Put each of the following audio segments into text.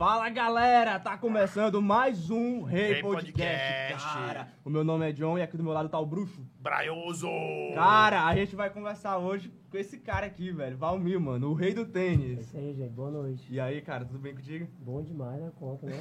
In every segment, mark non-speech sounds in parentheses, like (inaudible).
Fala galera, tá começando mais um Rei Rei Podcast, Podcast. cara. O meu nome é John e aqui do meu lado tá o Bruxo. Braioso! Cara, a gente vai conversar hoje com esse cara aqui, velho, Valmir, mano, o rei do É tênis. isso aí, gente. Boa noite. E aí, cara, tudo bem contigo? Bom demais na conta, né?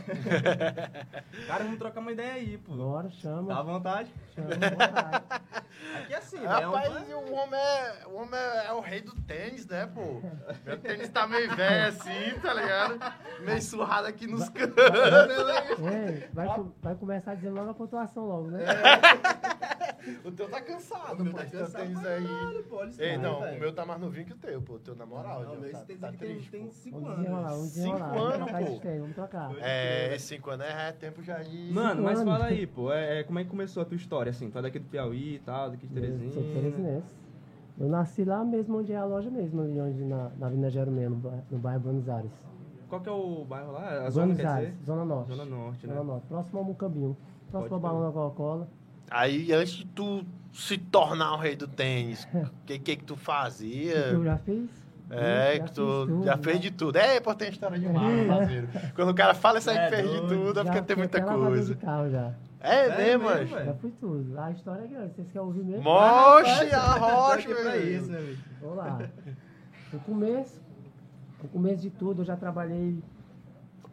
(laughs) Cara, vamos trocar uma ideia aí, pô. Bora, chama. Tá à vontade? Chama, vontade. (laughs) Aqui é assim, né? É um- Rapaz, o homem, é, o homem é, é o rei do tênis, né, pô? Meu tênis tá meio velho assim, tá ligado? Meio surrado aqui nos cantos. É, vai, vai começar dizendo logo a pontuação logo, né? (laughs) O teu tá cansado, O meu pô. tá Esse teu cansado tênis aí. caralho, pô, olha isso Ei, aí, não, velho. o meu tá mais novinho que o teu, pô. O teu na moral, Não, John, meu tá, esse tênis tá aqui tem, triste, tem pô. cinco Vamos anos. Cinco anos, vamos trocar pô. vamos trocar. É, cinco anos é tempo já de... Mano, mas fala aí, pô, é, é, como é que começou a tua história, assim? Tu é daqui do Piauí e tal, daqui de Terezinha? Eu sou teresinense. Eu nasci lá mesmo onde é a loja mesmo, ali onde na, na Avenida Jeromel, no, no bairro Buenos Aires. Qual que é o bairro lá? A zona, Buenos quer Aires, dizer? Zona Norte. Zona Norte, né? Zona Norte. Próximo ao Mucambinho. Próximo ao balão da Coca-Cola. Aí, antes de tu se tornar o rei do tênis, o que, que que tu fazia? Eu já fiz. É, já que tu tudo, já fez de tudo. É, pô, tem história demais, parceiro. Quando o cara fala isso aí É que fez de tudo, é porque tem muita coisa. de carro já. É Sério mesmo, velho? Já fui tudo. A história é grande. Vocês querem ouvir mesmo? Moxe, a rocha, velho. isso, né? Vamos lá. No começo, no começo de tudo, eu já trabalhei.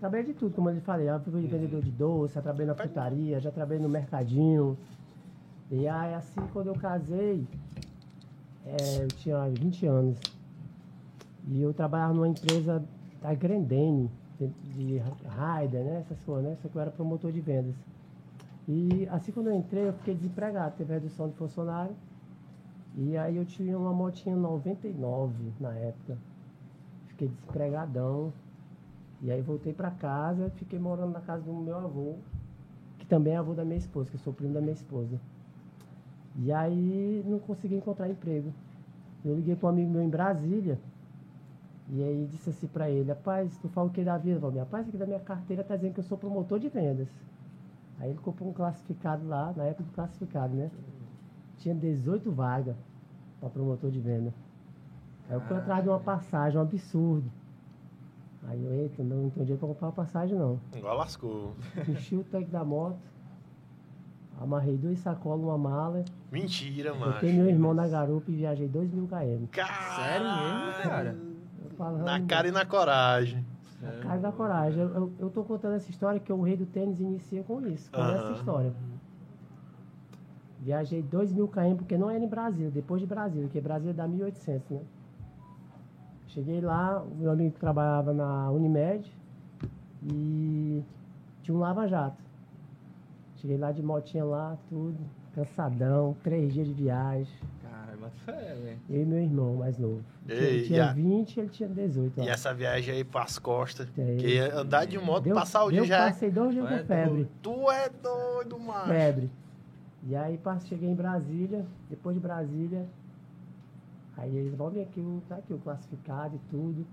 Trabalhei de tudo, como eu lhe falei. Eu fui vendedor de doce, já trabalhei na frutaria, já trabalhei no mercadinho. E aí, assim, quando eu casei, é, eu tinha 20 anos. E eu trabalhava numa empresa da Grendene, de, de Raider, né? Essas coisas, né? Só que eu era promotor de vendas. E assim quando eu entrei, eu fiquei desempregado, teve redução de funcionário. E aí eu tinha uma motinha 99 na época. Fiquei desempregadão. E aí voltei pra casa, fiquei morando na casa do meu avô, que também é avô da minha esposa, que eu sou primo da minha esposa. E aí não consegui encontrar emprego. Eu liguei para um amigo meu em Brasília. E aí disse assim pra ele, rapaz, tu fala o que da vida? Eu falei, rapaz, aqui da minha carteira tá dizendo que eu sou promotor de vendas. Aí ele comprou um classificado lá, na época do classificado, né? Tinha 18 vagas para promotor de venda. Aí eu fui atrás de uma passagem, um absurdo. Aí eu, eita, não, não tenho dinheiro para comprar uma passagem não. Igual lascou. Enchi o tanque da moto, amarrei duas sacolas, uma mala, Mentira, botei mano. meu irmão na garupa e viajei 2 mil km. Sério mesmo, cara? Falando, Na cara e na coragem. Na cara da coragem. Eu, eu, eu tô contando essa história que o rei do tênis inicia com isso, com essa Aham. história. Viajei 2 mil km, porque não era em Brasília, depois de Brasília, porque Brasília dá 1.800, né? Cheguei lá, o meu amigo trabalhava na Unimed e tinha um lava-jato. Cheguei lá de motinha lá, tudo, cansadão, três dias de viagem. Cara, mas é, velho. Eu e meu irmão mais novo. Ei, ele e tinha a- 20 ele tinha 18. E ó. essa viagem aí pras costas. É. Porque andar de moto, Deu- passar o dia eu já é. passei dois dias Tu é com febre. doido. Tu é doido, mano. febre. E aí cheguei em Brasília, depois de Brasília, aí eles vão vir aqui, o- tá aqui o classificado e tudo.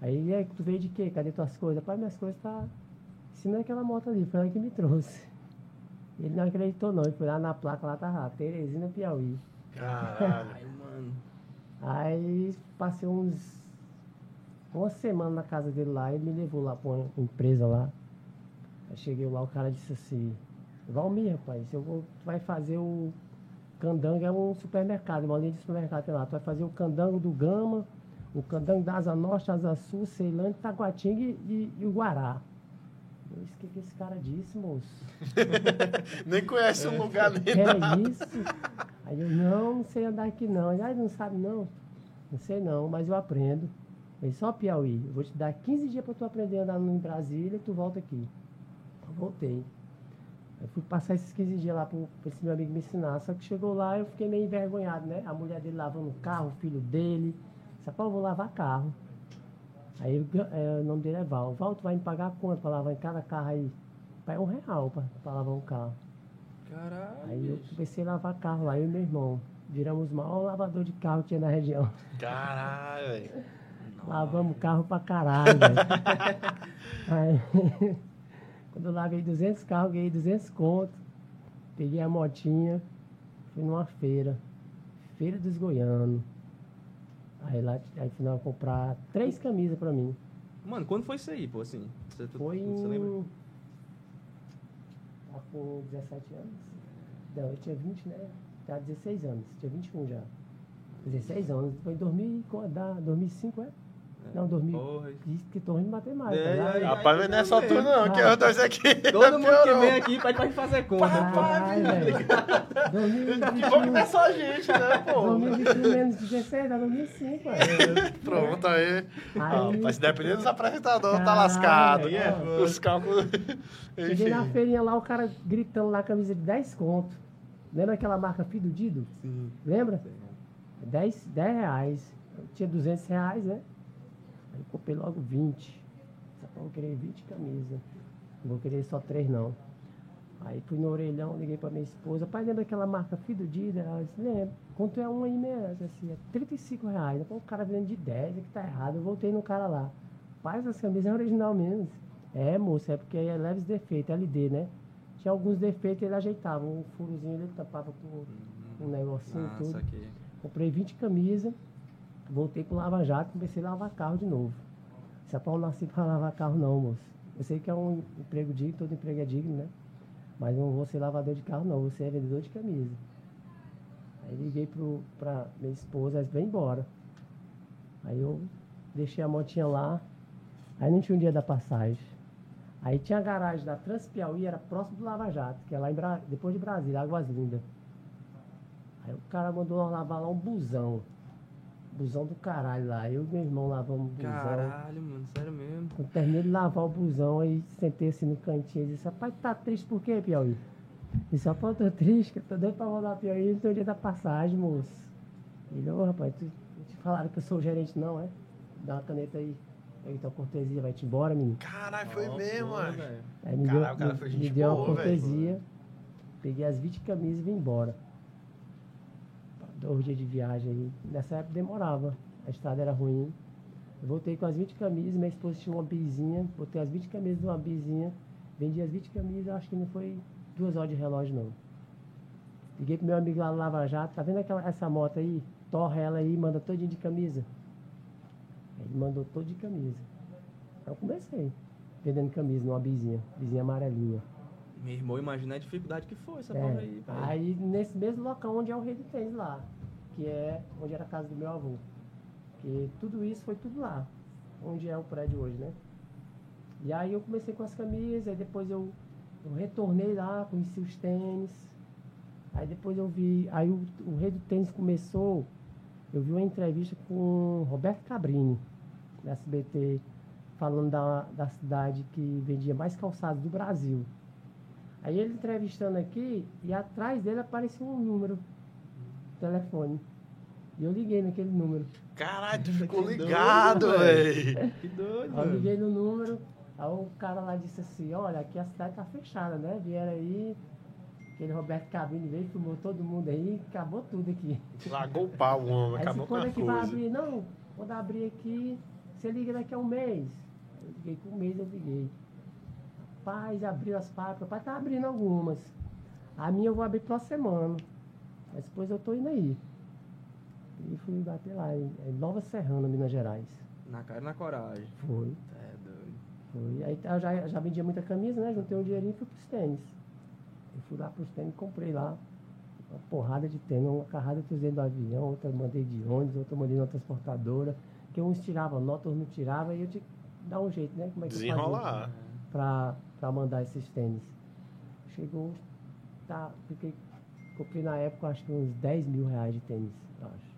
Aí e aí, tu veio de quê? Cadê tuas coisas? Pai, minhas coisas tá em cima daquela moto ali, foi ela que me trouxe. Ele não acreditou não, ele foi lá na placa, lá tá lá, Teresina Piauí. Caralho. Ai, mano. Aí passei uns. uma semana na casa dele lá, ele me levou lá pra uma empresa lá. Aí cheguei lá, o cara disse assim, Valmir, rapaz, eu vou, tu vai fazer o. Candango é um supermercado, uma linha de supermercado tem lá. Tu vai fazer o candango do Gama, o candango da Asa Norte, Asa Sul, Ceilândia, Taguatinga e, e, e o Guará. Eu que, esse cara disse, moço? (laughs) Nem conhece o lugar nem Que nada. é isso? Aí eu, não, não sei andar aqui não. Ele, ah, não sabe não? Não sei não, mas eu aprendo. Ele, só Piauí, eu vou te dar 15 dias para tu aprender a andar em Brasília e tu volta aqui. Eu voltei. Eu fui passar esses 15 dias lá para esse meu amigo me ensinar. Só que chegou lá eu fiquei meio envergonhado, né? A mulher dele lavando o carro, o filho dele. Pô, eu vou lavar carro. Aí é, o nome dele é Val. Val, tu vai me pagar quanto para lavar em cada carro aí? Pai, um real para lavar um carro. Caralho. Aí eu comecei a lavar carro lá, eu e meu irmão. Viramos o maior lavador de carro que tinha na região. Caralho, velho. (laughs) Lavamos carro pra caralho. (laughs) Aí, (laughs) quando eu lavei 200 carros, ganhei 200 conto. Peguei a motinha, fui numa feira. Feira dos Goianos. Aí lá, aí lá comprar três camisas pra mim. Mano, quando foi isso aí, pô, assim? Você, tu, Foi você lembra? em. Tá com 17 anos? Não, eu tinha 20, né? Tá 16 anos, tinha 21 já. 16 anos, foi em 2000, quando dá- 2005, é? Não, 2000. Porra. Diz que tô ruim de matemática. É, lá- é, Rapaz, mas não é só tu não, que é os dois aqui. Todo mundo que vem aqui pede pra gente fazer conta. Caralho, velho. Que bom que não é 2021, só a gente, né, pô? 2021 menos 16, dá 2005, velho. Pronto, aí. Mas se depender dos apresentadores, tá lascado. é. Os cálculos. cheguei na feirinha lá, o cara gritando lá, camisa de 10 conto. Lembra aquela marca Fidudido? Sim. Lembra? 10, 10 reais. Eu tinha 200 reais, né? Aí comprei logo 20. Só que eu querer 20 camisas. Não vou querer só 3 não. Aí fui no orelhão, liguei pra minha esposa. Pai, lembra aquela marca Fidudida? Ela disse, lembro. Quanto é um aí mesmo? Assim, é 35 reais. Pô, o cara vendendo de 10, é que tá errado. Eu voltei no cara lá. Pai, essas camisas é original mesmo. É, moça, é porque aí é leves defeitos, LD, né? Tinha alguns defeitos, ele ajeitava. Um furozinho ele tampava com um negocinho e Ah, tudo. aqui. Comprei 20 camisas, voltei pro Lava Jato e comecei a lavar carro de novo. É pra eu nascer pra lavar carro não, moço. Eu sei que é um emprego digno, todo emprego é digno, né? Mas não vou ser lavador de carro não, vou ser vendedor de camisa. Aí liguei pro, pra minha esposa, ela vem embora. Aí eu deixei a motinha lá, aí não tinha um dia da passagem. Aí tinha a garagem da Transpiauí, era próximo do Lava Jato, que é lá em Bra... depois de Brasília, Águas Lindas. Aí o cara mandou lavar lá um busão. Busão do caralho lá. Eu e meu irmão lavamos o busão. Caralho, mano, sério mesmo. Quando terminei de lavar o busão, aí sentei assim no cantinho e disse, rapaz, tá triste por quê, Piauí? Disse, rapaz, eu tô triste, que eu tô doido pra voltar pro Piauí, não tem o dia da passagem, moço. Ele, ô rapaz, tu, te falaram que eu sou o gerente não, é? Dá uma caneta aí. Aí tua cortesia, vai-te embora, menino. Caralho, foi mesmo, mano. Aí me Caralho, deu, o cara me- foi me gente deu uma boa, velho. cortesia, peguei as 20 camisas e vim embora. Dois dias de viagem. Nessa época demorava, a estrada era ruim. Voltei com as 20 camisas, minha esposa tinha uma bizinha, botei as 20 camisas numa bizinha, vendi as 20 camisas, acho que não foi duas horas de relógio não. Liguei pro meu amigo lá no Lava Jato, tá vendo aquela, essa moto aí? Torra ela aí, manda todinho de camisa. Ele mandou todo de camisa. Eu comecei, vendendo camisa numa bizinha, bizinha amarelinha. Meu irmão, imagina a dificuldade que foi essa É, porra aí, velho. aí nesse mesmo local onde é o Rei do Tênis lá, que é onde era a casa do meu avô. Que tudo isso foi tudo lá, onde é o prédio hoje, né? E aí eu comecei com as camisas, aí depois eu, eu retornei lá, conheci os tênis. Aí depois eu vi, aí o, o Rei do Tênis começou, eu vi uma entrevista com o Roberto Cabrini, da SBT, falando da, da cidade que vendia mais calçados do Brasil. Aí ele entrevistando aqui, e atrás dele apareceu um número, telefone. E eu liguei naquele número. Caralho, tu (laughs) ficou Que ligado, velho. Que doido, Aí eu liguei no número, aí o cara lá disse assim, olha, aqui a cidade tá fechada, né? Vieram aí, aquele Roberto Cabrini veio, filmou todo mundo aí, acabou tudo aqui. Largou o pau, o homem, Aí acabou com quando a é que vai abrir? Não, quando abrir aqui, você liga daqui a um mês. Eu liguei com um mês, eu liguei. Rapaz, abriu as fábricas, rapaz, tá abrindo algumas. A minha eu vou abrir próxima semana. Mas depois eu tô indo aí. E fui bater lá, em Nova Serrana, Minas Gerais. Na cara e na coragem. Foi. É doido. Foi. Aí eu já, já vendia muita camisa, né? Juntei um dinheirinho e fui pros tênis. Eu fui lá pros tênis, comprei lá uma porrada de tênis, uma carrada eu cruzei do avião, outra mandei de ônibus, outra mandei na transportadora, que uns tiravam nota, outros não tiravam, e eu tinha que dar um jeito, né? Como é que Desenrolar. pra, pra mandar esses tênis. Chegou, tá, fiquei, comprei na época acho que uns 10 mil reais de tênis, eu acho.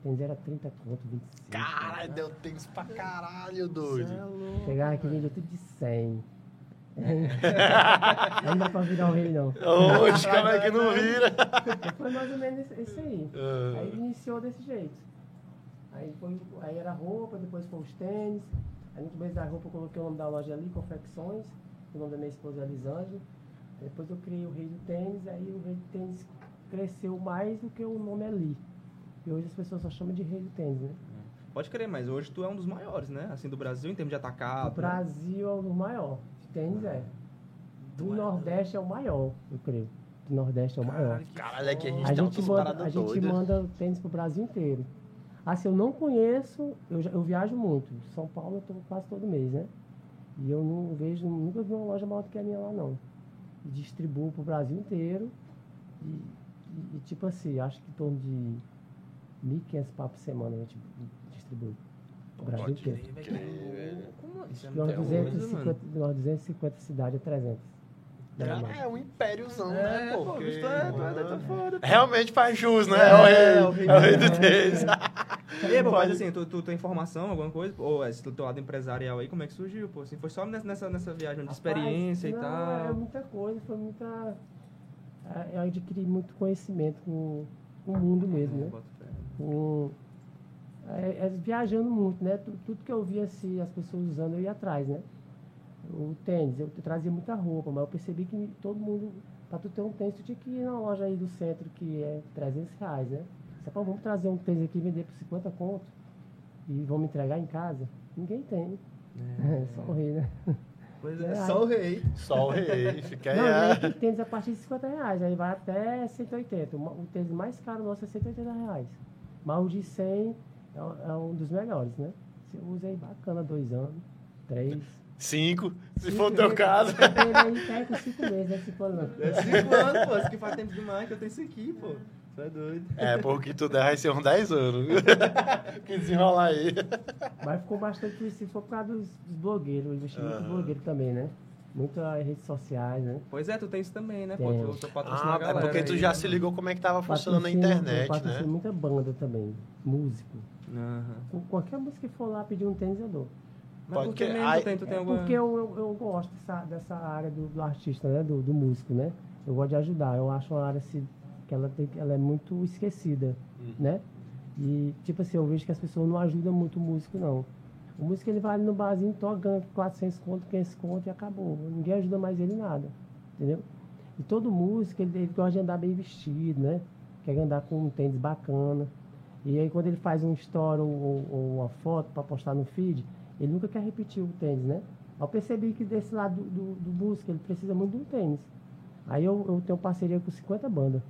O tênis era 30 conto, 25. Caralho, deu tênis pra caralho, doido. É louco, Chegaram aqui vendia tudo de 100. (laughs) Não dá pra virar o rei, não. Hoje, como é que não vira? Foi mais ou menos isso- isso aí. Ah. Aí iniciou desse jeito. Aí, foi, aí era roupa, depois foi os tênis. Aí no começo da roupa eu coloquei o nome da loja ali, Confecções. O nome da minha esposa é Elisângela. Depois eu criei o Rei do Tênis, aí o Rei do Tênis cresceu mais do que o nome ali. E hoje as pessoas só chamam de Rei do Tênis, né? Pode crer, mas hoje tu é um dos maiores, né? Assim, do Brasil, em termos de atacado. O? Brasil é o maior. De tênis é. Do Tu é Nordeste é o maior, eu creio. Do Nordeste é o maior. Caralho, é que a gente A tem gente, manda, a gente manda tênis pro Brasil inteiro. Se eu não conheço, eu, já- eu viajo muito. São Paulo eu tô quase todo mês, né? E eu não vejo, nunca vi uma loja maior do que a minha lá, não. E distribuo pro Brasil inteiro. E, e- e, tipo assim, acho que em torno de 1.500 papos por semana a gente distribui. O Brasil Pode inteiro. crer. Como isso? É De umas muita coisa, 250, mano. de umas 250 cidades a 300. É um impériozão, né, É, pô? pô, porque- bicho, é, tu é, tu é foda. pô. Realmente faz jus, né? É, É, o rei, é é o rei rei, do- do tênis. (laughs) E aí, pô, mas Pode- assim, tu, tu tem informação, alguma coisa? Ou esse teu lado empresarial aí, como é que surgiu, pô? Assim, foi só nessa, nessa, viagem de experiência e Rapaz, tal? Não, é muita coisa, foi muita. é, Eu adquiri muito conhecimento com, com o mundo mesmo, né? Com, é, é, viajando muito, né? Tu- Tudo que eu via assim, as pessoas usando, eu ia atrás, né? O tênis, eu trazia muita roupa, mas eu percebi que todo mundo, para tu ter um tênis, tu tinha que ir na loja aí do centro, que é 300 reais, né? Você fala, vamos trazer um tênis aqui e vender por 50 conto e vamos entregar em casa? Ninguém tem. É, (laughs) só o rei, né? Pois É, é, só o rei. Só o rei. Fica aí. Não, aí tem tênis a partir de 50 reais, aí vai até 180. O tênis mais caro nosso é 180 reais. Mas o de 100 é, é um dos melhores, né? Você usa aí bacana, dois anos, três. Cinco, se cinco for o teu meses. caso. Aí pega com cinco meses, né? Se for não. É cinco anos, pô. Isso aqui faz tempo demais que eu tenho isso aqui, pô. Você é doido. É, porque tu der vai ser uns 10 anos. (laughs) que desenrolar aí. Mas ficou bastante conhecido, foi por causa dos, dos blogueiros, eu investi muito em Aham. blogueiro também, né? Muito em redes sociais, né? Pois é, tu tem isso também, né, pô? Tenho. Tu, tu patrocina Ah, a é porque tu aí, já né, se ligou como é que tava funcionando a internet, patrocino né? muita banda também, músico. Aham. Com qualquer música que for lá pedir um tênis, eu dou. Mas Pode por que que- mesmo tem, tu tem É alguma... Porque eu, eu, eu gosto dessa, dessa área do, do artista, né? Do, do músico, né? Eu gosto de ajudar. Eu acho uma área assim, que ela, tem, que- ela é muito esquecida, Uhum. né? E, tipo assim, eu vejo que as pessoas não ajudam muito o músico, não. O músico, ele vai ali no barzinho, toca, ganha 400 conto, 500 conto e acabou. Ninguém ajuda mais ele em nada, entendeu? E todo músico, ele, ele gosta de andar bem vestido, né? Quer andar com um tênis bacana. E aí, quando ele faz um story ou, ou- ou uma foto para postar no feed, ele nunca quer repetir o tênis, né? Eu percebi que desse lado do, do, do músico, ele precisa muito de um tênis. Aí eu, eu tenho parceria com 50 bandas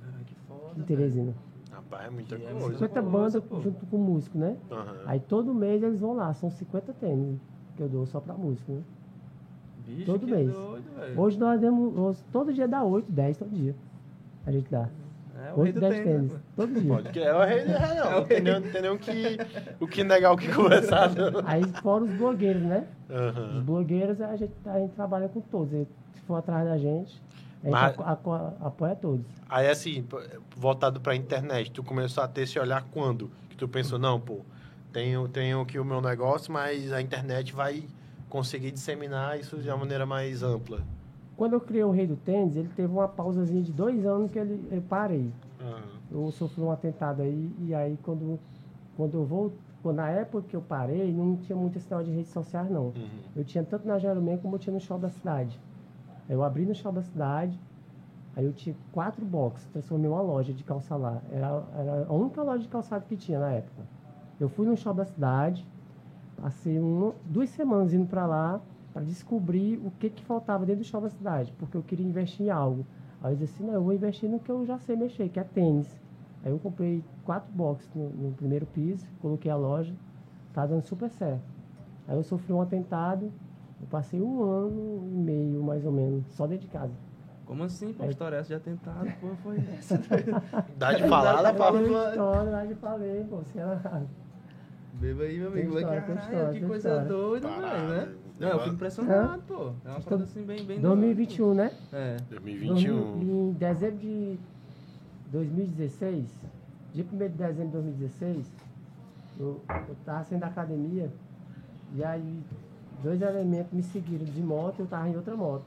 Caralho, que foda. em Teresina. Rapaz, é muita Que coisa. 50 coisa, bandas junto com o músico, né? Aham. Aí todo mês eles vão lá, são 50 tênis que eu dou só pra músico, né? Bicho, todo que mês. doido, velho. Hoje nós demos, hoje, todo dia dá 8, 10 todo dia. A gente dá. É o rei 8, do 10 tênis, tênis, todo dia. Pode que é o rei do rei, não. Não tem nem, não tem nem o, que, o que negar, o que conversar, não. Aí fora os blogueiros, né? Os Aham. blogueiros a gente, a gente trabalha com todos. E Se for atrás da gente, a gente Mas- aco- apoia todos. Aí, assim, voltado pra internet, tu começou a ter esse olhar quando? Que tu pensou, não, pô, tenho, tenho aqui o meu negócio, mas a internet vai conseguir disseminar isso de uma maneira mais ampla. Quando eu criei o Rei do Tênis, ele teve uma pausazinha de dois anos que ele, eu parei. Eu sofri um atentado aí, e aí quando, quando eu vou, quando na época que eu parei, não tinha muito negócio de redes sociais, não. Uhum. Eu tinha tanto na Jeromel como eu tinha no show da cidade. Eu abri no show da cidade, aí eu tinha quatro boxes, transformei uma loja de calça lá. Era, era a única loja de calçado que tinha na época. Eu fui no show da cidade, passei um, duas semanas indo para lá para descobrir o que, que faltava dentro do show da cidade, porque eu queria investir em algo. Aí eu disse assim, não, eu vou investir no que eu já sei mexer, que é tênis. Aí eu comprei quatro boxes no, no primeiro piso, coloquei a loja, tá dando super certo. Aí eu sofri um atentado, eu passei um ano e meio, mais ou menos, só dentro de casa. Como assim, pô? História essa de atentado, pô, foi (laughs) essa? Dá de falar, dá pra... Tenho história, lá de falei, pô, você era... Beba aí, meu Tem amigo. história, Caralho, história, que coisa história. doida, velho, né? Não, eu fico impressionado, pô. É uma parada assim bem, bem 2021, né? É. 2021. Em dezembro de 2016, dia 1 de dezembro de 2016, eu, eu tava saindo da academia e aí dois elementos me seguiram de moto e eu tava em outra moto.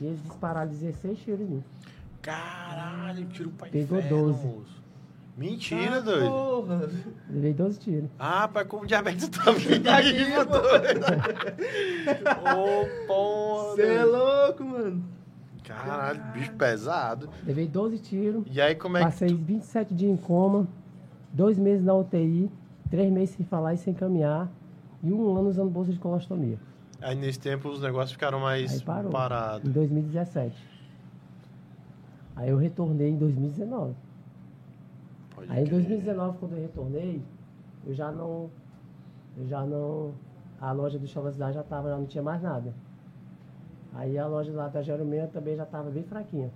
E eles dispararam 16 tiros em mim. Caralho, tiro pra Pegou inferno, 12. moço. Mentira, Ah, doido. Porra. Levei 12 tiros. Ah, pai, como diabetes tá vindo (laughs) Tá pô. Ô, porra. Você é doido. louco, mano. Caralho, bicho pesado. Levei 12 tiros. E aí, como é que Passei 27 dias em coma, dois meses na UTI, três meses sem falar e sem caminhar, e um ano usando bolsa de colostomia, Aí nesse tempo os negócios ficaram mais Aí parou. parados. em 2017. Aí eu retornei em 2019. Pode Aí em crer. 2019, quando eu retornei, eu já não. Eu já não. a loja do Chovas lá já tava, já não tinha mais nada. Aí a loja lá da Jeromel também já tava bem fraquinha.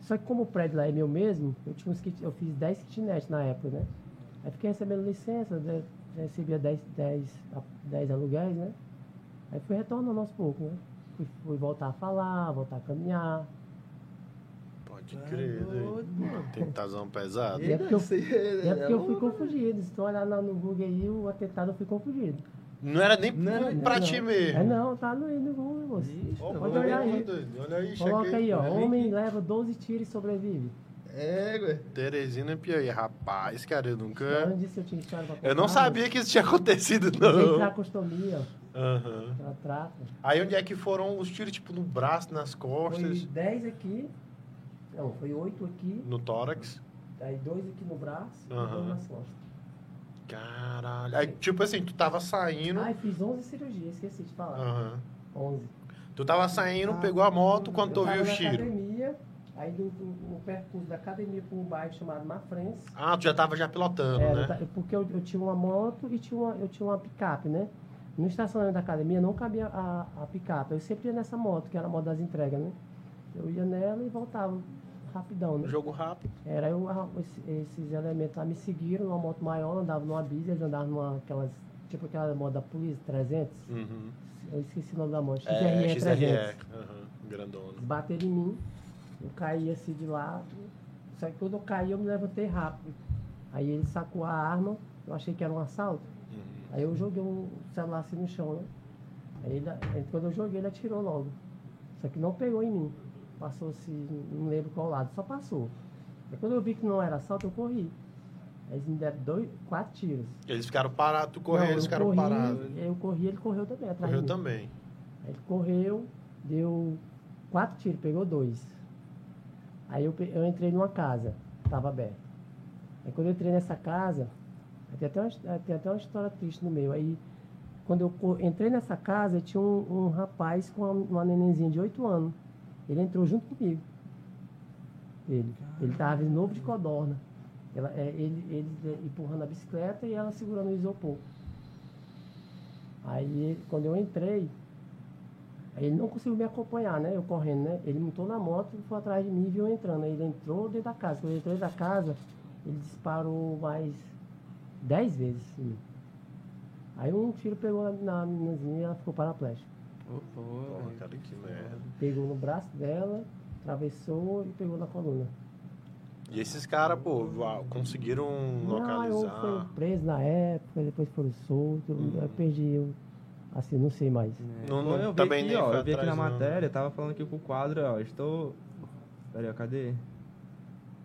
Só que como o prédio lá é meu mesmo, eu, tinha uns kit, eu fiz 10 kitnets na época, né? Aí fiquei recebendo licença, né? recebia 10, 10, a- 10 aluguéis, né? Aí fui retornando aos poucos, né? Fui, fui voltar a falar, voltar a caminhar. Pode Tá crer, doido, doido. mano. Tem tazão pesado. E é porque eu- aí E é porque eu fui louco. confundido. Se tu olhar lá no Google aí, o atentado eu fui confundido. Não era nem Não pra não. ti mesmo. É não, tá no, no Google, moço. Tá Pode olhar aí. doido. Olha aí, Coloca aí, ó. Homem leva 12 tiros e sobrevive. É, ué. Teresina Piauí. Rapaz, cara, eu nunca... Onde disse eu tinha história pra? Eu não sabia que isso tinha acontecido, Tem não. tracostomia, Aham. ela trata. Aí onde é que foram os tiros, tipo, no braço, nas Foi costas, 10 aqui. Não, foi 8 aqui. no tórax? Aí 2 aqui no braço e. 2 nas costas. Caralho. Aí, tipo assim, tu tava saindo... Ai, fiz 11 cirurgias, esqueci de falar. Aham. 11. Tu tava saindo, Ah, pegou a moto, quando tu ouviu na tiros. academia, aí no, no- no percurso da academia para um bairro chamado Mafrense. Ah, tu já tava já pilotando, É, né? eu ta- porque eu, eu tinha uma moto e tinha uma, eu tinha uma picape, né? No estacionamento da academia não cabia a, a picape. Eu sempre ia nessa moto, que era a moto das entregas, né? Eu ia nela e voltava rapidão, né? Jogo rápido. Era eu, a- esse- esses elementos lá me seguiram numa moto maior, andava numa bis, eles andavam numa aquelas, tipo aquela moto da polícia, 300. Uhum. Eu esqueci o nome da moto, É, XRE 300. XRE. Aham, grandona. Bateram em mim, eu caí assim de lado. Só que quando eu caí, eu me levantei rápido. Aí ele sacou a arma, eu achei que era um assalto. Uhum. Aí eu joguei um celular assim no chão, né? Aí ele, aí quando eu joguei, ele atirou logo. Só que não pegou em mim. Passou assim, não lembro qual lado, só passou. Aí quando eu vi que não era assalto, eu corri. Aí eles me deram dois, quatro tiros. Eles ficaram parados, tu correu, Não, eles ficaram corri, parados. Eu corri, ele correu também atrás Correu também. Aí ele correu, deu quatro tiros, pegou dois. Aí eu, eu entrei numa casa, estava aberta. Aí quando eu entrei nessa casa, tem até, uma, tem até uma história triste no meio. Aí quando eu entrei nessa casa, tinha um, um rapaz com uma, uma nenenzinha de 8 anos. Ele entrou junto comigo. Ele. Ele estava novo de codorna. Ela, é, ele, ele empurrando a bicicleta e ela segurando o isopor. Aí quando eu entrei, ele não conseguiu me acompanhar, né? Eu correndo, né? Ele montou na moto e foi atrás de mim e viu eu entrando. Aí ele entrou dentro da casa. Quando ele entrou dentro da casa, ele disparou mais dez vezes mim. Aí um tiro pegou na meninazinha e ela ficou paraplégica. Velho. cara, que merda. Pegou no braço dela, atravessou e pegou na coluna. E esses caras, pô, conseguiram Não, eu fui localizar. preso na época, depois foram soltos. Eu perdi, eu, assim, não sei mais. É. Não- não- eu vi também aqui, ó, foi eu vi aqui na não. matéria, tava falando aqui com o quadro, ó, estou... Peraí, ó, cadê?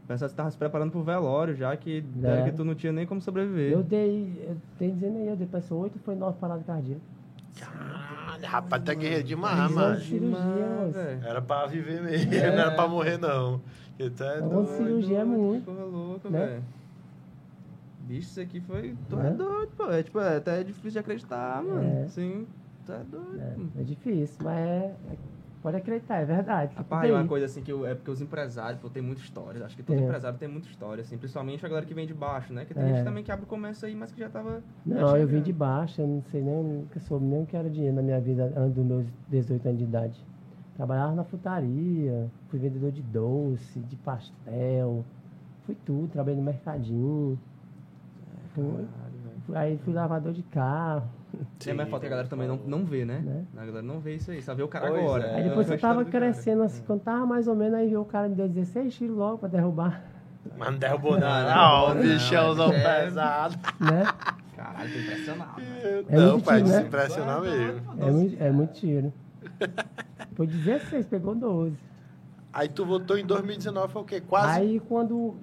Pensava que você tava se preparando pro velório já, que, É. que tu não tinha nem como sobreviver. Eu dei, eu tenho dizendo aí, eu dei pessoa 8 foi 9 paradas cardíacas. Caralho, rapaz, tá guerreiro demais, Mas mano. Demais. Era pra viver mesmo, É. não era pra morrer, não. Porque tu é doido. cirurgia é muito, Porra louca, né? velho. Bicho, isso aqui foi... Tu é Né? doido, pô. É, tipo, é até difícil de acreditar, mano. É. Sim, tu é doido. É, é difícil, mas é, é- pode acreditar, é verdade. Rapaz, tudo uma coisa assim que eu, é porque os empresários, pô, tem muita história. Acho que todo É. empresário tem muita história, assim. Principalmente a galera que vem de baixo, né? Que tem É. gente também que abre o comércio aí, mas que já tava. já Não, eu vim de baixo, eu não sei nem, nunca soube nem o que era dinheiro na minha vida antes dos meus 18 anos de idade. Trabalhava na frutaria, fui vendedor de doce, de pastel, fui tudo, trabalhei no mercadinho. Fui, Caralho, fui- aí fui lavador de carro. É, mas falta que a galera também não, não vê, né? Né? A galera não vê isso aí, só vê o cara Pois agora. é. Aí depois eu tava cara. crescendo assim, quando tava mais ou menos, aí viu o cara me deu 16 tiros logo pra derrubar, Mas não derrubou Não, nada. não, Não, o não, bichãozão é. pesado. né? Caralho, tô impressionado. né? É não, pai, né? se impressionar mesmo. É muito, é muito tiro. Foi 16, pegou 12. Aí tu voltou em 2019, foi o quê? Quase. Aí quando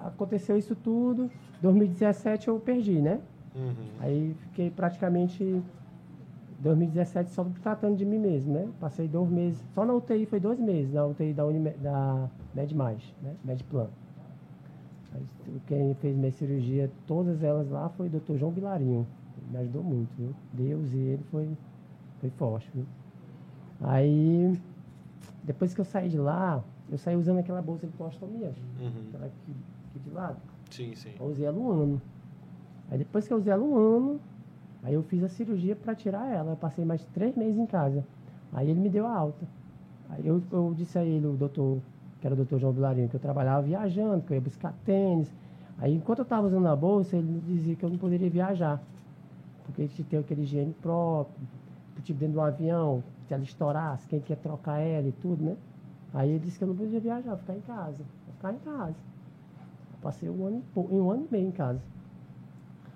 aconteceu isso tudo, 2017 eu perdi, né? Uhum. Aí fiquei praticamente 2017 só tratando de mim mesmo, né? Passei dois meses, só na UTI foi dois meses, na UTI da, Unime, da MedMais, né? Medplan. Aí, Quem fez minha cirurgia, todas elas lá, foi o doutor João Vilarinho. Ele me ajudou muito, viu? Deus e ele foi, foi forte, viu? Aí, depois que eu saí de lá, eu saí usando aquela bolsa de colostomia, Uhum. aquela aqui, aqui de lado. Sim, sim. Eu usei ela um ano. Aí depois que eu usei ela um ano, Aí eu fiz a cirurgia para tirar ela. Eu passei mais três meses em casa. Aí ele me deu a alta. Aí eu, eu disse a ele, o doutor, que era o doutor João Vilarinho, que eu trabalhava viajando, que eu ia buscar tênis. Aí enquanto eu estava usando a bolsa, ele dizia que eu não poderia viajar. Porque tinha que ter aquele higiene próprio, tipo dentro de um avião, se ela estourasse, quem quer trocar ela e tudo, né? Aí ele disse que eu não podia viajar, ficar em casa. Ficar em casa. Eu passei um ano, um ano e meio em casa.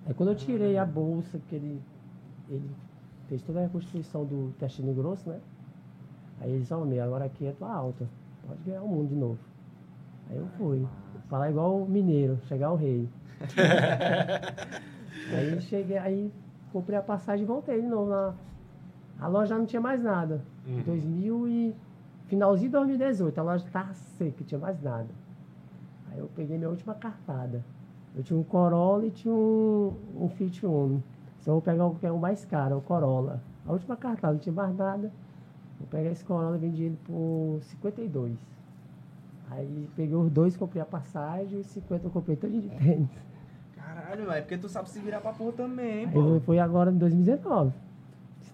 Aí quando eu tirei a bolsa, que ele, ele fez toda a reconstituição do intestino grosso, né? Aí ele disse, ó, meu, agora aqui é tua alta. Pode ganhar o mundo de novo. Aí eu fui. Falar igual o mineiro, chegar ao rei. (laughs) aí cheguei, aí comprei a passagem e voltei de novo. Na, a loja já não tinha mais nada. Uhum. 2000 e... Finalzinho de 2018, a loja estava seca, não tinha mais nada. Aí eu peguei minha última cartada. Eu tinha um Corolla e tinha um, um Fiat Uno. Só vou pegar o que é o mais caro, o Corolla. A última cartada, não tinha mais nada. Vou pegar esse Corolla e vendi ele por 52. Aí peguei os dois, comprei a passagem e os 50 eu comprei todo de tênis. Caralho, velho, porque tu sabe se virar pra porra também, Aí pô. Foi agora em 2019.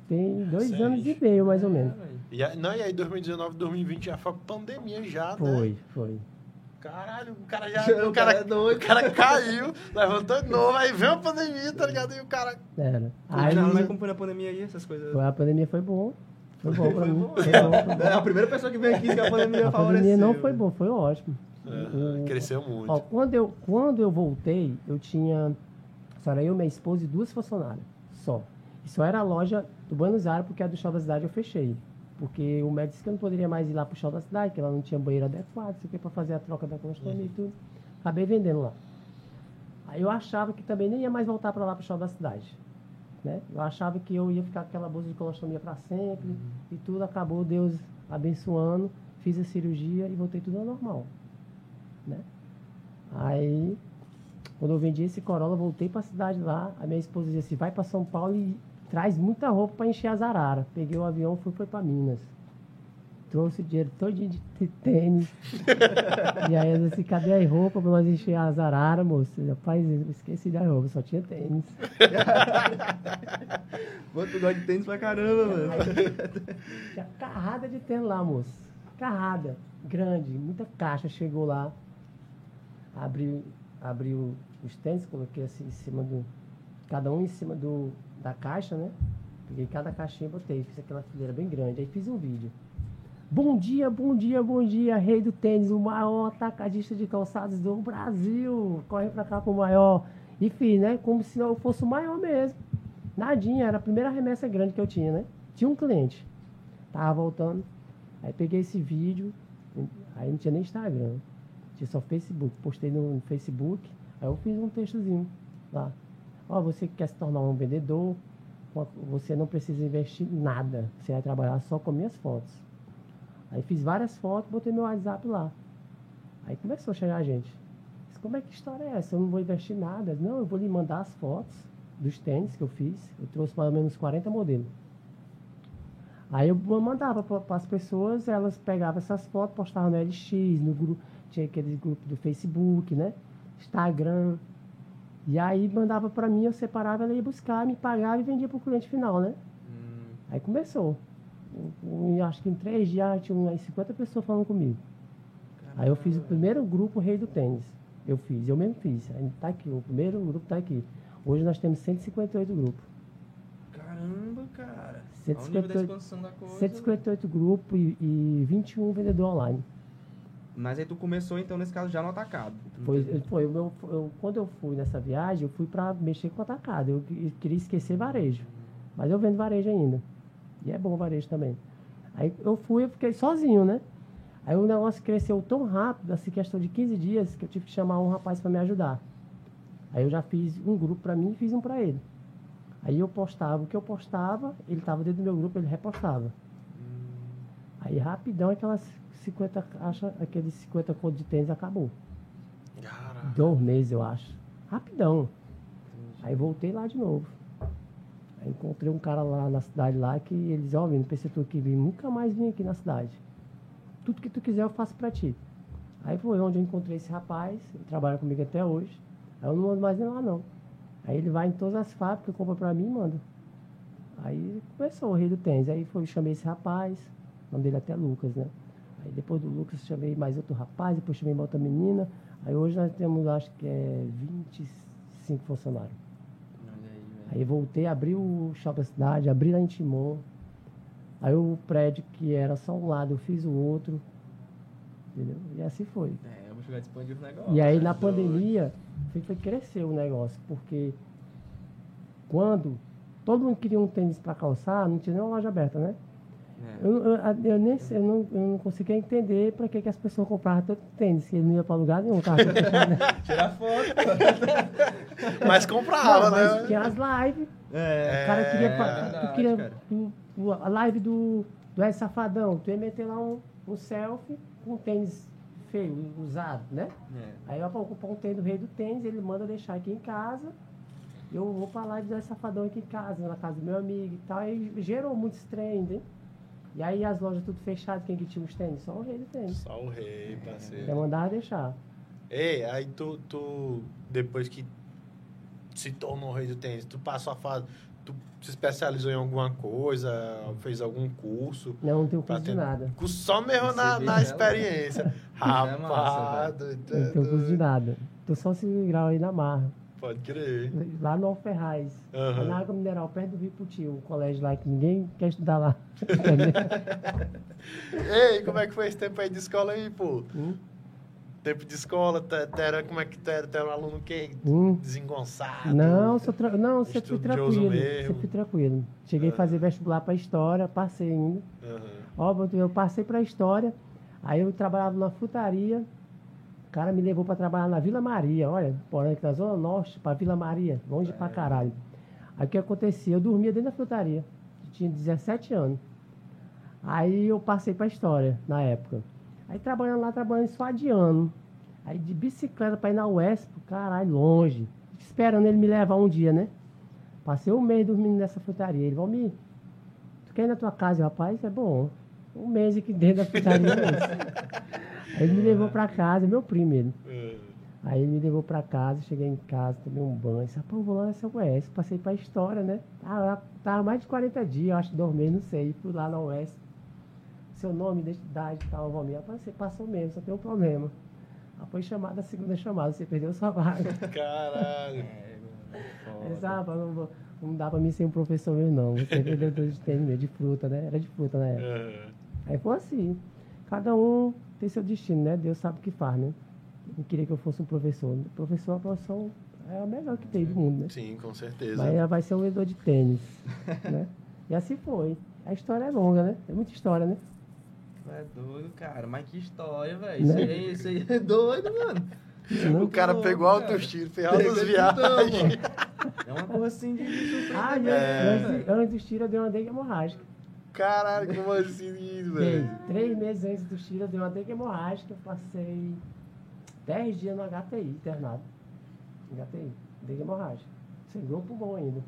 Tem dois Sei. anos e meio, mais ou menos. E, aí, não, e aí 2019, 2020 já foi pandemia já, foi, né? Foi, foi. Caralho, o cara já. (laughs) o, cara, cara, é doido. o cara caiu, levantou de novo, aí veio a pandemia, tá ligado? E o cara. Era. Aí, não, mas como foi na pandemia aí, essas coisas? Foi, a pandemia foi bom. Foi bom pra foi mim. Bom. Foi bom, É a primeira pessoa que veio aqui que a pandemia a favoreceu. A pandemia não foi bom, foi ótimo. É, cresceu muito. Ó, quando, eu, quando eu voltei, eu tinha. Só era eu, minha esposa e duas funcionárias. Só. E só era a loja do Buenos Aires, porque a do Show da Cidade eu fechei. Porque o médico disse que eu não poderia mais ir lá pro Show da Cidade, que ela não tinha banheiro adequado, isso aqui para fazer a troca da colostomia uhum. e tudo. Acabei vendendo lá. Aí eu achava que também nem ia mais voltar para lá pro Show da Cidade. Né? Eu achava que eu ia ficar com aquela bolsa de colostomia para sempre uhum. e tudo acabou, Deus abençoando, fiz a cirurgia e voltei tudo ao normal. Né? Aí, quando eu vendi esse Corolla, voltei para a cidade lá, a minha esposa dizia assim, vai para São Paulo e traz muita roupa para encher as araras. Peguei o avião fui, fui para Minas. Trouxe o dinheiro todinho de tênis. (laughs) e aí eu disse, cadê a roupa para nós encher as araras, moço? Rapaz, eu esqueci da roupa, só tinha tênis. Pô, tu gosta de tênis pra caramba, mano. (laughs) Tinha carrada de tênis lá, moço. Carrada. Grande, muita caixa chegou lá. Abri, abri os tênis, coloquei assim em cima do. Cada um em cima do, da caixa, né? Peguei cada caixinha e botei, fiz aquela fileira bem grande. Aí fiz um vídeo. Bom dia, bom dia, bom dia, rei do tênis, o maior atacadista de calçados do Brasil. Corre pra cá com o maior. E fiz, né? Como se eu fosse o maior mesmo. Nadinha, era a primeira remessa grande que eu tinha, né? Tinha um cliente. Tava voltando. Aí peguei esse vídeo. Aí não tinha nem Instagram. Tinha só Facebook. Postei no Facebook. Aí eu fiz um textozinho lá. Ó, você que quer se tornar um vendedor, você não precisa investir nada. Você vai trabalhar só com minhas fotos. Aí fiz várias fotos, botei meu WhatsApp lá. Aí começou a chegar a gente. Disse, como é que história é essa? Eu não vou investir nada. Não, eu vou lhe mandar as fotos dos tênis que eu fiz. Eu trouxe mais ou menos 40 modelos. Aí eu mandava para as pessoas, elas pegavam essas fotos, postavam no LX, no grupo, tinha aquele grupo do Facebook, né? Instagram. E aí mandava para mim, eu separava, ela ia buscar, me pagava e vendia para o cliente final, né? Hum. Aí começou. Eu, acho que em três dias tinha umas 50 pessoas falando comigo. Caramba. Aí eu fiz o primeiro grupo Rei do Tênis. Eu fiz, eu mesmo fiz. Aí tá aqui, o primeiro grupo está aqui. Hoje nós temos 158 grupos. Caramba, cara. 158, 158 grupos e, e 21 vendedores online. Mas aí tu começou, então, nesse caso, já no atacado. Foi, foi o meu, eu, quando eu fui nessa viagem, eu fui para mexer com o atacado. Eu, eu, queria esquecer varejo. Mas eu vendo varejo ainda. E é bom varejo também. Aí eu fui, eu fiquei sozinho, né? Aí o negócio cresceu tão rápido, assim, questão de 15 dias, que eu tive que chamar um rapaz para me ajudar. Aí eu já fiz um grupo para mim e fiz um para ele. Aí eu postava o que eu postava, ele estava dentro do meu grupo, ele repostava. Hum. Aí rapidão aquelas 50 caixas, aqueles 50 contos de tênis acabou. Caraca. Dois meses, eu acho. Rapidão. Aí voltei lá de novo. Aí encontrei um cara lá na cidade lá que eles, ó, oh, não pensei tu que vim, nunca mais vim aqui na cidade. Tudo que tu quiser eu faço pra ti. Aí foi onde eu encontrei esse rapaz, ele trabalha comigo até hoje. Aí eu não mando mais nem lá não. Aí ele vai em todas as fábricas, compra pra mim e manda. Aí começou o rei do tênis. Aí foi, chamei esse rapaz, o nome dele até é Lucas, né? Aí depois do Lucas chamei mais outro rapaz, depois chamei uma outra menina. Aí hoje nós temos, acho que é 25 funcionários. Aí, voltei, abri o shopping da cidade, abri lá em Timon. Aí o prédio que era só um lado, eu fiz o outro. Entendeu? E assim foi. É, eu vou chegar a expandir os negócios. E aí na Doido. pandemia foi, foi crescer o negócio, porque quando todo mundo queria um tênis para calçar, não tinha nenhuma loja aberta, né? É. Eu, eu, eu nem eu não, eu não conseguia entender para que, que as pessoas compravam tanto tênis, que não ia para lugar nenhum, (laughs) tava tudo fechado, né? Tirar foto. Mas comprava, Não, mas né? tinha as lives. É. O cara queria, É tu queria cara. tu- tu- a live do, do S Safadão, tu ia meter lá um, um selfie com um tênis feio, usado, né? É. Aí eu vou ocupar um tênis do rei do tênis, ele manda deixar aqui em casa. Eu vou pra live do S Safadão aqui em casa, na casa do meu amigo e tal. Aí gerou muitos trends, hein? E aí as lojas tudo fechadas, quem que tinha os tênis? Só o rei do tênis. Só o rei, Eu parceiro. mandava deixar. Ei, aí tu, tu, depois que se tornou rei do tênis, tu passou a fase, tu se especializou em alguma coisa, fez algum curso? Não, não tenho curso de ter- nada. Curso só mesmo na, na experiência. (laughs) é Rapaz, massa, doido, Não tenho curso de nada. Tô só 5 grau aí na marra. Pode crer. Lá no Alferraz. Aham. Na água mineral, perto do Rio Putil, um colégio lá que ninguém quer estudar lá. (laughs) Ei, como é que foi esse tempo aí de escola aí, pô? Hum? Tempo de escola, era, como é que tu era? Tu era um aluno que Hum. desengonçado? Não, sou tra... não, sempre fui tranquilo. mesmo. Sempre fui tranquilo. Cheguei a fazer vestibular para história, passei ainda. Aham. Ó, eu passei para história, aí eu trabalhava na frutaria. O cara me levou para trabalhar na Vila Maria, olha, porém, aqui na Zona Norte, para Vila Maria, longe pra caralho. Aí o que acontecia? Eu dormia dentro da frutaria, tinha 17 anos. Aí eu passei para história na época. Aí trabalhando lá, trabalhando só de ano. Aí de bicicleta para ir na UESP, caralho, longe. Esperando ele me levar um dia, né? Passei um mês dormindo nessa frutaria. Ele, Valmir, tu quer ir na tua casa, rapaz? É bom. Um mês aqui dentro da frutaria. (laughs) mas... Aí ele me levou pra casa, meu primo ele. É. Aí ele me levou pra casa, cheguei em casa, tomei um banho. Disse, pô, vou lá nessa UES. Passei pra história, né? Tava, lá- tava mais de 40 dias, acho que dormi, não sei. Fui lá na UES. Seu nome, identidade e tal, Valmir. Rapaz, você passou mesmo, só tem um problema. Foi chamada, segunda chamada, você perdeu sua vaga. (laughs) Caralho. É, foda. ah, não, vou- não dá pra mim ser um professor mesmo, não. Você (laughs) perdeu dois de tênis de fruta, né? Era de fruta na época. Aí foi assim. Cada um tem seu destino, né? Deus sabe o que faz, né? Eu queria que eu fosse um professor. Professor, a profissão é a melhor que tem do mundo, né? Sim, com certeza. Mas ela vai ser um vendedor de tênis, (laughs) né? E assim foi. A história é longa, né? É muita história, né? É doido, cara. Mas que história, velho. Né? Isso, aí, isso aí é doido, mano. Não- O cara louco, pegou cara. autoestima, fez altas viagens. É uma coisa assim de Ah, surpreender, antes, antes, antes dos tiros eu dei uma dengue hemorrágica. Caralho, como assim velho? três meses antes dos tiros eu dei uma dengue hemorrágica. Eu passei dez dias no HTI, internado. HTI, dengue hemorrágica. Sangrou o pulmão ainda.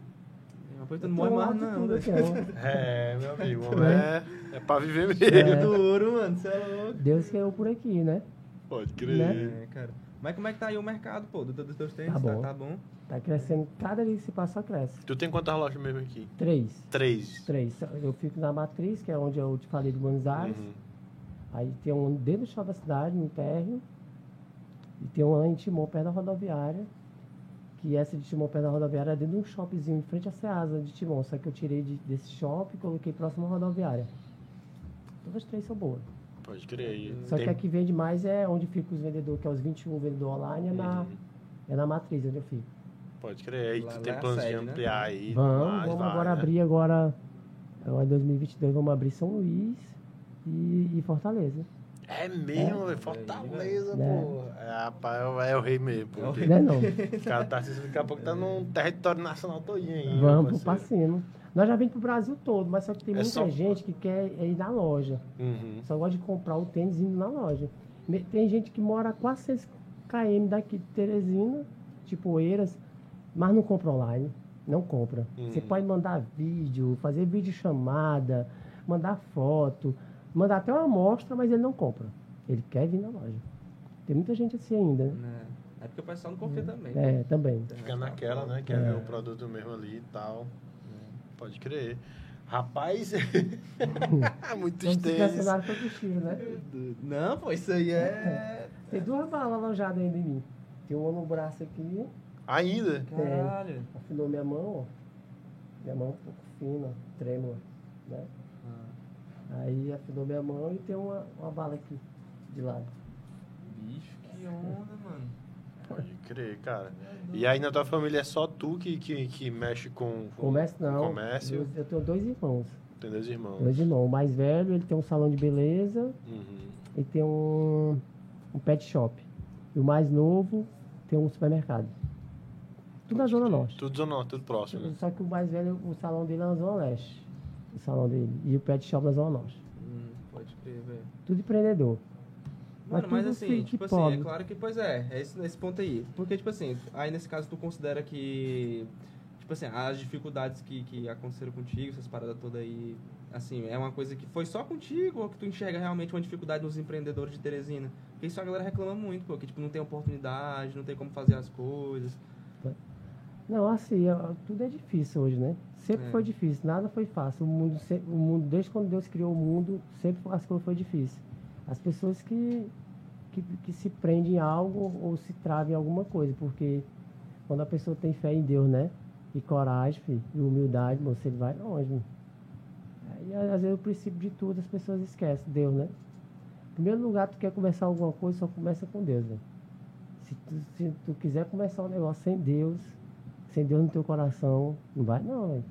Depois tu não morre mais, não. tudo aqui, ó. (laughs) É, meu amigo, homem, é, é pra viver mesmo. É duro, mano. Você é louco. Deus quer por aqui, né? Pode crer. Né? É, cara. Mas como é que tá aí o mercado, pô, do- dos teus tênis? Tá bom. Tá bom. Tá crescendo, cada dia que se passa, só cresce. Tu tem quantas lojas mesmo aqui? Três. Três. Três. Eu fico na Matriz, que é onde eu te falei de Buenos Aires. Uhum. Aí tem um dentro do shopping da cidade, no térreo. E tem um lá em Timon, perto da rodoviária. Que essa de Timon, perto da rodoviária, é dentro de um shoppingzinho em frente à Ceasa de Timon. Só que eu tirei de- desse shopping e coloquei próximo à rodoviária. Todas as três são boas. Pode crer. E Só tem- que a que vende mais é onde ficam os vendedores, que é os 21 vendedores online, é na, Uhum. é na Matriz, onde eu fico. Pode crer. Aí Lá- tu lá tem é planos de né? ampliar aí. Vamos, mais, vamos vai, agora né? abrir agora, agora em 2022, vamos abrir São Luís e, e Fortaleza. É mesmo, velho. Fortaleza, É. pô. É, rapaz, é o rei mesmo. pô. É o rei. Não é não? (laughs) O cara tá se daqui a pouco tá num território nacional todinho aí. Vamos cima. Nós já vimos pro Brasil todo, mas só que tem É muita só- gente que quer ir na loja. Uhum. Só gosta de comprar o tênis indo na loja. Tem gente que mora a quase 6 km daqui de Teresina, tipo Oeiras, mas não compra online. Não compra. Uhum. Você pode mandar vídeo, fazer vídeo chamada, mandar foto, mandar até uma amostra, mas ele não compra. Ele quer vir na loja. Tem muita gente assim ainda, né? Né? É porque o pessoal não confia também. É, também. Fica naquela, né? Quer ver o produto mesmo ali e tal. Pode crer. Rapaz, personagem foi possível, né? Não, pô, isso aí é. (laughs) Tem duas balas alojadas ainda em mim. Tem uma no braço aqui, Ainda? Caralho. afinou minha mão, ó. Minha mão um pouco fina, trêmula, né? Ah, Aí afinou minha mão e tem uma, uma bala aqui, de lado. bicho, que onda, mano. Pode crer, cara. E aí na tua família é só tu que, que, que mexe com, com Comércio não. comércio? Eu, eu tenho dois irmãos. Tem dois irmãos. Dois irmãos. O mais velho, ele tem um salão de beleza Uhum. e tem um, um pet shop. E o mais novo tem um supermercado. Tudo na Zona Norte. Tudo zona, tudo próximo. né? Só que o mais velho, o salão dele é na Zona Leste. O salão dele. E o pet shop na Zona Norte. Hum, pode crer, velho. Tudo empreendedor. Mano, mas assim, tipo assim, pobre. é claro que, pois é, é esse, esse ponto aí. Porque, tipo assim, aí nesse caso tu considera que, tipo assim, as dificuldades que, que aconteceram contigo, essas paradas todas aí, assim, é uma coisa que foi só contigo ou que tu enxerga realmente uma dificuldade nos empreendedores de Teresina? Porque isso a galera reclama muito, pô, que, tipo, não tem oportunidade, não tem como fazer as coisas. Não, assim, tudo é difícil hoje, né? Sempre É. foi difícil, nada foi fácil. O mundo, o mundo, desde quando Deus criou o mundo, sempre as coisas foi difícil. As pessoas que, que, que se prendem em algo ou se travam em alguma coisa, porque quando a pessoa tem fé em Deus, né? E coragem, filho, e humildade, você vai longe. Né? Aí, às vezes, o princípio de tudo as pessoas esquecem, Deus, né? Em primeiro lugar, tu quer começar alguma coisa, só começa com Deus, né? Se tu, se tu quiser começar um negócio sem Deus, sem Deus no teu coração, não vai não, velho.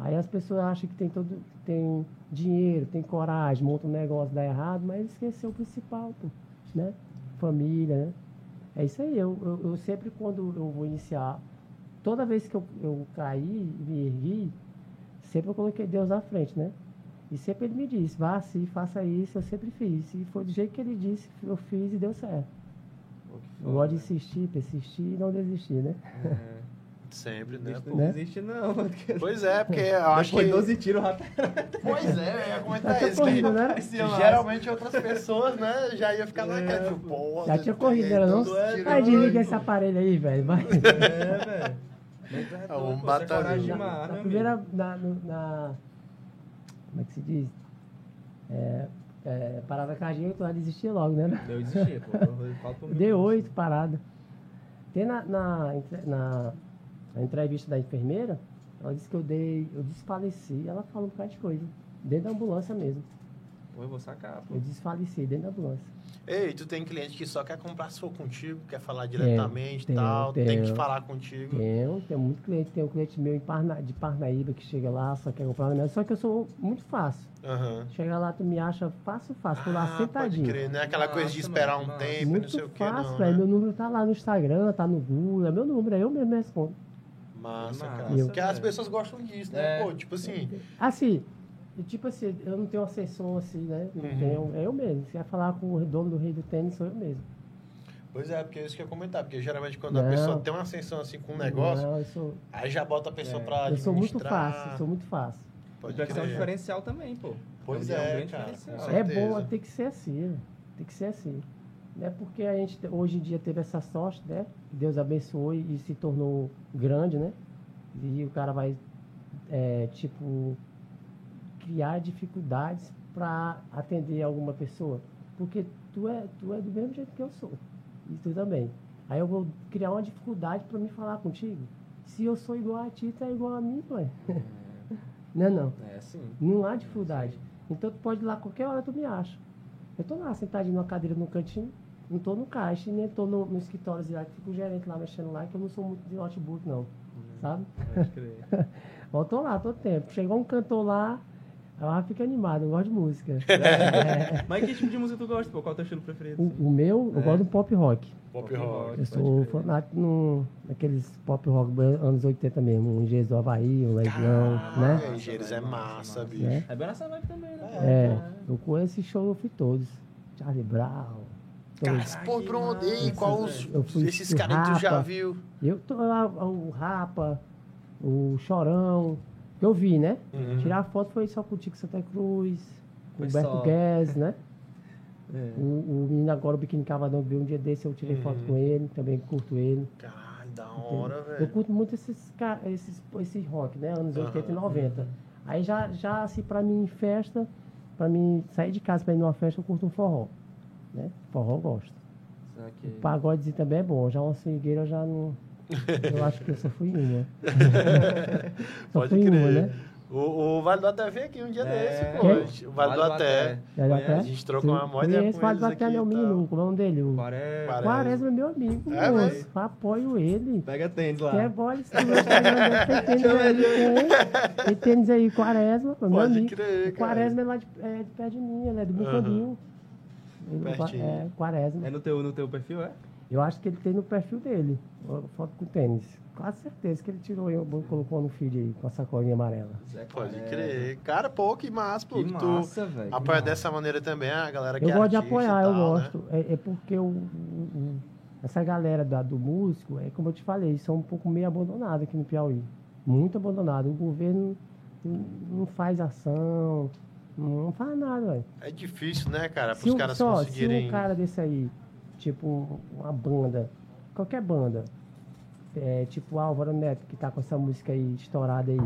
Aí as pessoas acham que tem todo, tem dinheiro, tem coragem, monta um negócio, dá errado, mas esqueceu o principal, pô, né? Família, né? É isso aí, eu, eu, eu sempre quando eu vou iniciar, toda vez que eu, eu caí, me ergui, sempre eu coloquei Deus à frente, né? E sempre ele me disse, vá assim, faça isso, eu sempre fiz. E foi do jeito que ele disse, eu fiz e deu certo. Pô, Eu gosto de insistir, persistir e não desistir, né? É. Sempre, né, pô? Né? Não desiste não, porque Pois é, porque eu acho Depois que... 12 tiros, tá... Pois é, eu ia comentar tinha isso. corrido, que né? Parecia massa. Geralmente outras pessoas, né, já ia ficar naquela, tipo, pô... Já tinha corrido, era não? tiro, Vai, desliga né? esse aparelho aí, velho. Vai. É, velho. É um batalhão. é Na, na meu primeira. Na, na- Como é que se diz? É, é, parada cardíaca, tu vai desistir logo, né? Eu desisti, pô. Eu falo por mim. Deu oito parada. Tem na, na, na, na entrevista da enfermeira, ela disse que eu dei. Eu desfaleci. Ela falou um bocado de coisa. Dentro da ambulância mesmo. Pô, eu vou sacar, pô. Eu desfaleci dentro da ambulância. Ei, tu tem cliente que só quer comprar se for contigo, quer falar diretamente e tenho, tal, tem que tenho. falar contigo. Tenho, tem muito cliente. Tem um cliente meu em Parna, de Parnaíba que chega lá, só quer comprar remédio. Só que eu sou muito fácil. Aham. Chega lá, tu me acha fácil, fácil. Tô lá Ah, pode sentadinho. crer, não é aquela coisa de esperar mano, um massa. tempo e Muito não sei o que, fácil, não, né? Meu número tá lá no Instagram, tá no Google. É meu número, é eu mesmo respondo. Massa, cara. Eu- Porque as pessoas gostam disso, né? É. Pô, tipo assim, Assim, e tipo assim, eu não tenho assessor assim, né? Não Uhum. tenho, é eu mesmo. Se vai falar com o dono do rei do tênis, sou eu mesmo. pois é, porque é isso que eu ia comentar, porque geralmente quando a Não. pessoa tem uma ascensão assim com um negócio, Não, sou, aí já bota a pessoa É. pra eu sou muito administrar. fácil, sou muito fácil. Pode é um diferencial também, pô. Pois É um é, grande cara. É bom, tem que ser assim, né? tem que ser assim. Não é porque a gente hoje em dia teve essa sorte, né? Deus abençoou e se tornou grande, né? E o cara vai, é, tipo, criar dificuldades para atender alguma pessoa. Porque tu é, tu é do mesmo jeito que eu sou. E tu também. Aí eu vou criar uma dificuldade para me falar contigo. Se eu sou igual a ti, tu é igual a mim, pai. (laughs) Não é não. É. Não há dificuldade. Então tu pode ir lá qualquer hora tu me acha. Eu tô lá sentadinho numa cadeira no cantinho, não tô no caixa, e nem tô no, no escritório lá, que fica o gerente lá mexendo lá, que eu não sou muito de notebook não. Sabe? Pode crer. (laughs) Mas eu tô lá, todo tempo. Chegou um cantor lá, ela fica animado, eu gosto de música. (laughs) Mas que tipo de música tu gosta, pô? Qual é o teu estilo preferido? O, o meu, eu É. gosto do pop rock. Pop rock. Eu sou fanático no, naqueles pop rock anos 80 mesmo, um Jesus do Havaí, um Legião, né? Engenheiros é massa, bicho. Né? É bem nessa vibe também, né? É, eu conheço esse show, eu fui todos. Charlie Brown. Cara, todos. pô? Ei, massa, qual os, Eu esses caras que tu já viu? Eu tô lá, o Rapa, o Chorão, que eu vi, né? Uhum. Tirar foto foi só com o Tico Santa Cruz, com o Beto só. Guedes, né? (laughs) É. O, o menino agora, o Biquíni Cavadão, veio um dia desse, eu tirei foto com ele, também curto ele. Caralho, da hora, Eu velho. curto muito esses, esses, esse rock, né? Anos Aham. 80 e 90. Aí já, já assim, pra mim, em festa, pra mim sair de casa pra ir numa festa, eu curto um forró. Né? Forró eu gosto. Saquei. Pagodezinho também é bom. Já uma swingueira eu já não. Eu acho que eu só fui uma. (laughs) só Pode fui uma, crer. né? O, o Vale do Até veio aqui um dia É. desse, pô. Quem? O Vale do Até. A gente trocou uma Conheço, com faz eles até aqui meu menino, como é o nome dele? O Quaresma. Quaresma. É meu amigo, É moço. Apoio ele. Pega tênis lá. Quer bola, esse meu tênis aí, tem. Tênis aí, Quaresma, meu Pode amigo. crer, O cara. Quaresma é lá de, é de perto de mim, ele é do Bufandinho. Ele- Pertinho. É, Quaresma. É no teu, no teu perfil, é? Eu acho que ele tem no perfil dele, foto com tênis. Quase certeza que ele tirou e colocou no feed aí, com a sacolinha amarela. Zé Pode crer. Cara, pô, que massa, pô. Que tu massa, velho. que apoia massa. dessa maneira também a galera que Eu é gosto de apoiar, eu tal, né? gosto. É, é porque o, o- o- essa galera da- do músico, é como eu te falei, são um pouco meio abandonados aqui no Piauí. Muito abandonado. O governo não, não faz ação, não faz nada, velho. É difícil, né, cara, pros um, caras só, conseguirem... se um cara desse aí, tipo um- uma banda, qualquer banda, é, tipo Álvaro Neto, que tá com essa música aí estourada aí,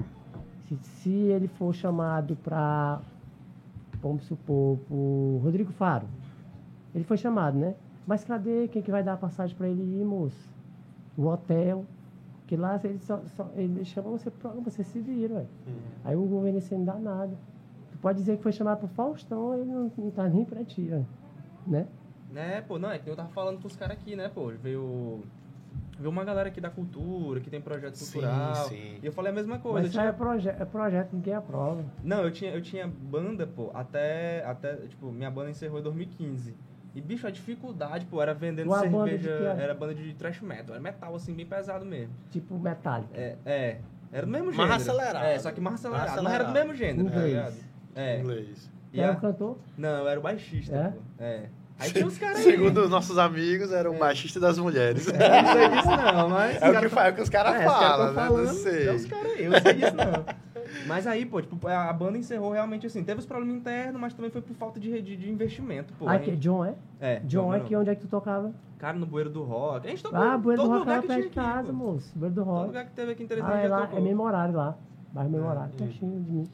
se, se ele for chamado pra, vamos supor, pro Rodrigo Faro, ele foi chamado, né? Mas cadê quem que vai dar a passagem pra ele ir, moço? O hotel, que lá ele só, só ele chama você você se vira, velho. Hum. Aí o governo assim não dá nada. Pode dizer que foi chamado pro Faustão, ele não, não tá nem pra ti, velho. Né? Né, pô, não, é que eu tava falando pros caras aqui, né, pô, veio... Veio uma galera aqui da cultura, que tem projeto Sim, cultural. sim. E eu falei a mesma coisa. Mas isso aí tinha- é, proje é projeto, ninguém aprova. Não, eu tinha, eu tinha banda, pô, até, até, tipo, minha banda encerrou em 2015. E, bicho, a dificuldade, pô, era vendendo banda de cerveja, quê? era banda de thrash metal, era metal, assim, bem pesado mesmo. Tipo Metallica. É, é era do mesmo Mais gênero. acelerado. É, só que mais acelerado. Mais Não era do mesmo gênero, tá ligado? É. Inglês. E é a- o cantor? Não, eu era o baixista, É? pô. É. Aí tinha uns caras aí. Segundo os nossos amigos, era o É. baixista das mulheres. Eu não sei disso não, (laughs) mas... É o que, é o que os caras É, falam, tão né? falando, Não sei. é os caras aí, eu não sei disso não. (laughs) Mas aí, pô, tipo, a banda encerrou realmente assim. Teve os problemas internos, mas também foi por falta de, de, de investimento, pô. ah, que, John é? É. John é que onde é que tu tocava? Cara, no Bueiro do Rock. A gente tocou Ah, Bueiro do todo Rock lugar era que perto tinha aqui, casa, pô. moço. Bueiro do Todo Rock. lugar que teve aqui em Teresina Ah, é lá, tocou. é mesmo horário lá. Bairro mesmo horário, hum. pertinho de mim.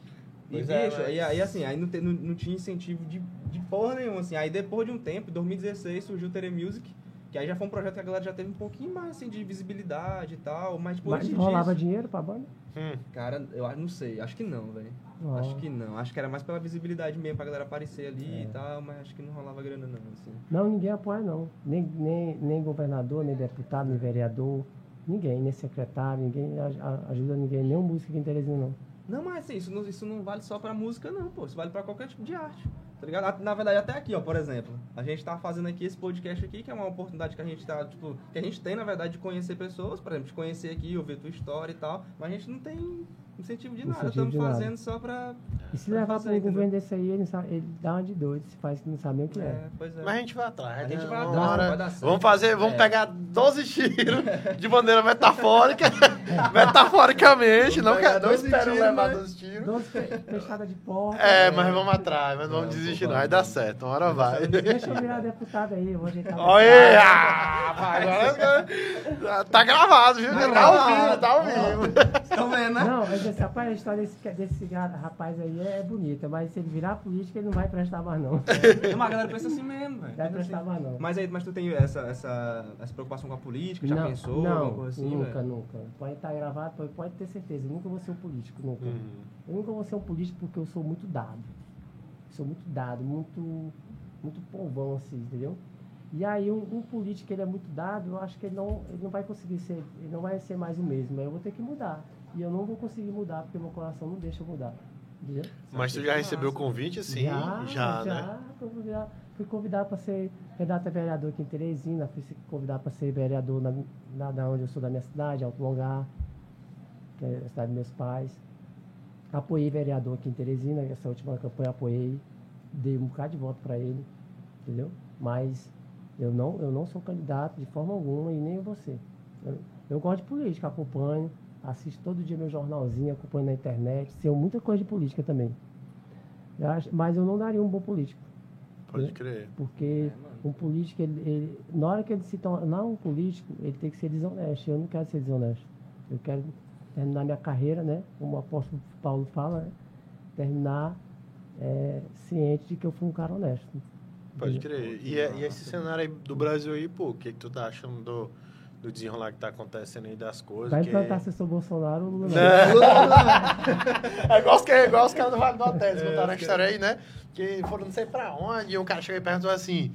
E, Pois é, bicho, mas- aí, aí assim, aí não, te- não, não tinha incentivo de, de porra nenhuma, assim. Aí depois de um tempo, em 2016, surgiu o Tere Music, que aí já foi um projeto que a galera já teve um pouquinho mais, assim, de visibilidade e tal, mas, tipo, Mas rolava disso... dinheiro pra banda? Hum. Cara, eu não sei, acho que não, velho. Ó. Acho que não, acho que era mais pela visibilidade mesmo, pra galera aparecer ali É. e tal, mas acho que não rolava grana não, assim. Não, ninguém apoia, não. Nem, nem, nem governador, nem deputado, nem vereador. Ninguém, nem secretário, ninguém ajuda ninguém, nem um músico aqui em Teresina, não. Não, mas assim, isso não, isso não vale só pra música, não, pô. Isso vale pra qualquer tipo de arte. Tá ligado? Na verdade, até aqui, ó, por exemplo. A gente tá fazendo aqui esse podcast aqui, que é uma oportunidade que a gente tá, tipo, que a gente tem, na verdade, de conhecer pessoas, por exemplo, de conhecer aqui, ouvir tua história e tal. Mas a gente não tem incentivo de nada. Incentivo Estamos de nada. fazendo só pra. E se pra levar para entendeu? governo desse aí, ele, sabe- ele dá uma de doido, se faz que não sabe nem o que é. É, pois é. Mas a gente vai atrás. A gente né? vai atrás, hora- vai dar certo. Vamos fazer, vamos É. pegar 12 tiros de maneira metafórica. (laughs) metaforicamente, não, quer, não 12 espero tiros, levar né? 12 tiros. Doze fe- fechada de porta. É, mas vamos atrás, mas não vamos desistir, não. Vai dar certo, uma hora vai. Deixa eu virar deputado aí, eu vou ajeitar. (laughs) Olha! carro. ah, agora- Tá gravado, viu? Tá Tá, ao gravado. vivo, tá ao vivo. Estão vendo, né? Não, mas esse, rapaz, a história desse, desse rapaz aí é bonita, mas se ele virar político, ele não vai prestar mais, não. Não, mas a galera pensa assim mesmo, velho. Vai prestar assim. mais, não. Mas aí, mas tu tem essa, essa, essa preocupação com a política? Já não, pensou? Não, assim, nunca, velho? nunca. Pode estar gravado, pode, pode ter certeza. Eu nunca vou ser um político, nunca. Uhum. Eu nunca vou ser um político porque eu sou muito dado. Sou muito dado, muito, muito povão, assim, entendeu? E aí um, um político ele é muito dado, eu acho que ele não, ele não vai conseguir ser, ele não vai ser mais o mesmo. Eu vou ter que mudar. E eu não vou conseguir mudar porque meu coração não deixa eu mudar. Entendeu? Mas tu já recebeu o convite, assim? Já, né? Fui convidado, fui convidado para ser candidato a vereador aqui em Teresina, fui convidado para ser vereador na, na, da onde eu sou da minha cidade, Alto Longar, que é a cidade dos meus pais. Apoiei vereador aqui em Teresina, essa última campanha apoiei, dei um bocado de voto para ele, entendeu? Mas eu não, eu não sou candidato de forma alguma e nem você. Eu, eu gosto de política, acompanho, assisto todo dia meu jornalzinho, acompanho na internet, sei muita coisa de política também. Eu acho- mas eu não daria um bom político. Pode crer. Porque É, um político, ele, ele- na hora que ele se torna um político, ele tem que ser desonesto. Eu não quero ser desonesto. Eu quero terminar minha carreira, né? Como o apóstolo Paulo fala, né? terminar é, ciente de que eu fui um cara honesto. Pode crer. E, é- e esse cenário aí do Brasil aí, pô, o que, que tu tá achando do, do desenrolar que tá acontecendo aí das coisas? Vai que- implantar se eu sou Bolsonaro ou Lula. não. (laughs) É igual os, que- é igual os caras do Vale do Hotel, eles contaram a história aí, né? Que foram não sei pra onde, e um cara chegou e perguntou assim: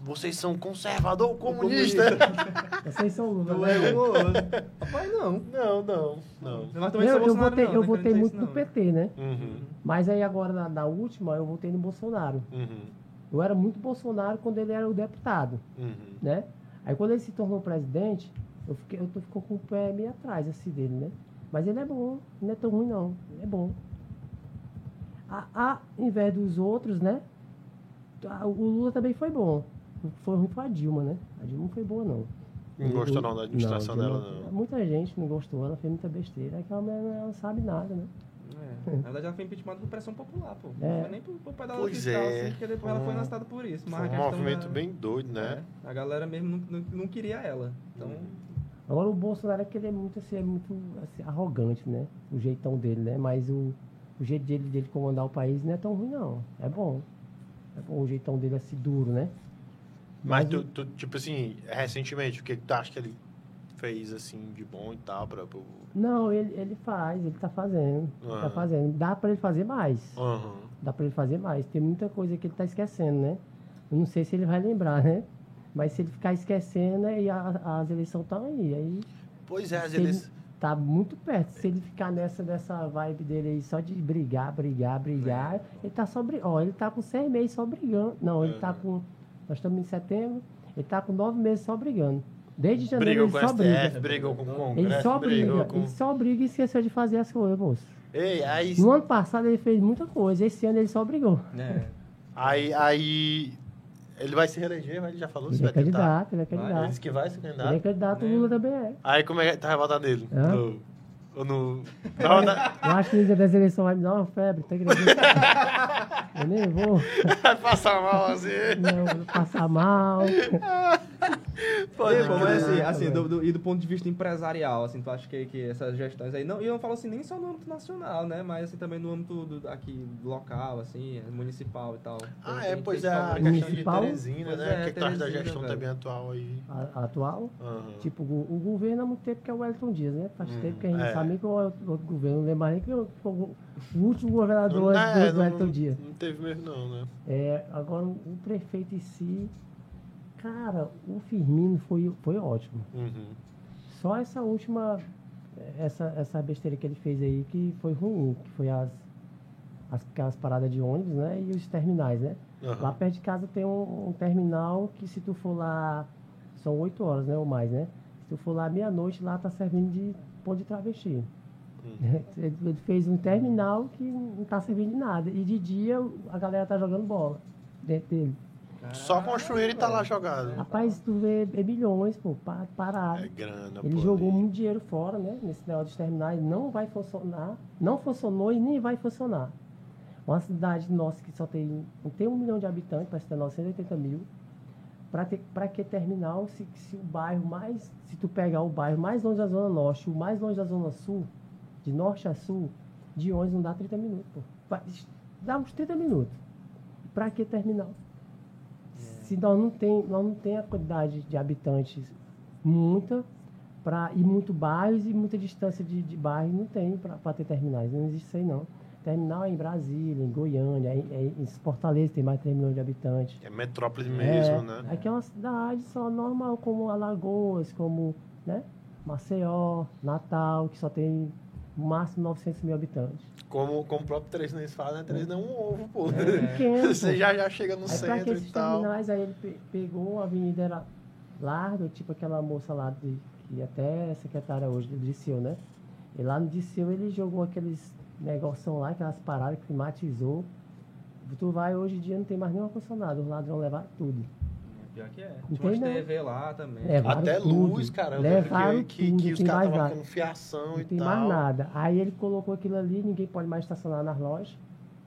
vocês são conservador ou comunista? (laughs) Vocês são Lula. Não né? é. Rapaz, não. Não, não, não. Mas também Eu, eu votei, não, eu não votei muito no PT, né? Uhum, Mas aí agora, na, na última, eu votei no Bolsonaro. uhum, Eu era muito Bolsonaro quando ele era o deputado, uhum. né? Aí quando ele se tornou presidente, eu, fiquei, eu tô, ficou com o pé meio atrás, assim, dele, né? Mas ele é bom, não é tão ruim, não. Ele é bom. A, a, em vez dos outros, né? a- O Lula também foi bom. Que foi ruim foi a Dilma, né? A Dilma não foi boa, não. Não gostou não da administração Dilma- dela, não. Muita gente não gostou, ela fez muita besteira. Aquela mulher ela não sabe nada, né? É. Na verdade, ela foi impeachment por pressão popular, pô. É. Não foi nem por, por pedala Pois fiscal, é. assim, porque depois ela foi arrastada por isso. Mas um movimento da- bem doido, né? É, a galera mesmo não, não, não queria ela. Então, Agora o Bolsonaro é que ele é muito, assim, é muito assim, arrogante, né? O jeitão dele, né? Mas o, o jeito dele, dele comandar o país não é tão ruim, não. É bom. É bom o jeitão dele assim, duro, né? Mas Mas tu, tu, tipo assim, recentemente, o que, que tu acha que ele fez, assim, de bom e tal, pra... pro- Não, ele, ele faz, ele tá fazendo. Ele Aham. tá fazendo. Dá pra ele fazer mais. Aham. Dá pra ele fazer mais. Tem muita coisa que ele tá esquecendo, né? Eu não sei se ele vai lembrar, né? Mas se ele ficar esquecendo, e a- as eleições estão aí. Aí Pois é, às se ele vezes... tá muito perto. Se ele ficar nessa dessa vibe dele aí, só de brigar, brigar, brigar, ele tá só brigando. Ó, ele tá com seis meses só brigando. Não, ele tá com. Nós estamos em setembro, ele tá com nove meses só brigando. Desde janeiro ele com só o briga. Com o Congresso, Ele só briga, com... ele só briga e esqueceu de fazer as coisas, moço. Ei, aí... No ano passado ele fez muita coisa, esse ano ele só brigou. é. Aí, aí... Ele vai se reeleger, mas ele já falou se Ele é vai tentar. candidato, ele é Ele candidato. disse que vai ser Ele é candidato. candidato, o Lula também é. Aí como é que tá votar nele? No, ou no... Votar- Eu acho que no dia das eleições vai me dar uma febre, tá acreditando? Eu nem vou. vai (laughs) passar mal, assim. Não, vou passar mal. Pode mas assim, crer. assim do, do- e do ponto de vista empresarial, assim, tu acha que, que essas gestões aí, não, e eu não falo assim nem só no âmbito nacional, né, mas assim também no âmbito do, aqui local, assim, municipal e tal. Ah, Tem- é, pois é, a questão de Municipal? Teresina, Pois né? é, o que, que tu acha da gestão velho. também atual aí? A- atual, Aham. tipo, o, o governo há muito tempo que é o Wellington Dias, né? Faz tempo que a gente é. sabe nem que o outro governo, não lembro mais nem que o, o- último governador Não, é, do Wellington Dias. não teve mesmo não, né? É, agora, o prefeito em si, cara, o Firmino foi, foi ótimo. Uhum. Só essa última, essa, essa besteira que ele fez aí que foi ruim, que foi as, as, aquelas paradas de ônibus, né? E os terminais, né? Aham. Lá perto de casa tem um, um terminal que se tu for lá, são oito horas, né? Ou mais, né? Se tu for lá meia-noite, lá tá servindo de pão de travesti. Hum. Ele ele fez um terminal que não tá servindo de nada. E de dia a galera tá jogando bola dentro dele. Só construir e tá lá jogado. Rapaz, tu vê é milhões, pô, pa- parado. É grana, Ele pô, jogou ali. muito dinheiro fora, né? Nesse negócio dos terminais. Não vai funcionar. Não funcionou e nem vai funcionar. Uma cidade nossa que só tem, não tem um milhão de habitantes, parece ter 980 mil. Para que terminal se, se o bairro mais. Se tu pegar o bairro mais longe da Zona Norte, o mais longe da Zona Sul, de norte a sul, de ônibus não dá 30 minutos, pô. Dá uns 30 minutos. Para que terminal? Se nós não tem, nós não tem a quantidade de habitantes muita para e muito bairros e muita distância de, de bairros não tem para ter terminais. Não existe isso aí não. Terminal é em Brasília, em Goiânia, é, é em Fortaleza tem mais de 3 milhões de habitantes. É metrópole mesmo, É, né? Aqui é uma cidade só normal, como Alagoas, como né? Maceió, Natal, que só tem no máximo 900 mil habitantes. Como, como o próprio Teresinense fala, né? Teresina é um ovo, pô. É pequeno, (laughs) Você pô. já, já chega no que centro esses e tal. terminais, aí ele pe- pegou a avenida era larga, tipo aquela moça lá de, que até é secretária hoje do Diceu, né? E lá no Diceu ele jogou aqueles negoção lá, aquelas paradas, climatizou. Tu vai hoje em dia não tem mais nenhum ar-condicionado, os ladrões levaram tudo. Pior que é. Não Tinha umas. TV lá também. Levaram Até tudo. luz, cara. Eu lembro Levaram que, que, tudo, que os tem caras mais estavam com fiação Não e tem tal. mais nada. Aí ele colocou aquilo ali, ninguém pode mais estacionar nas lojas.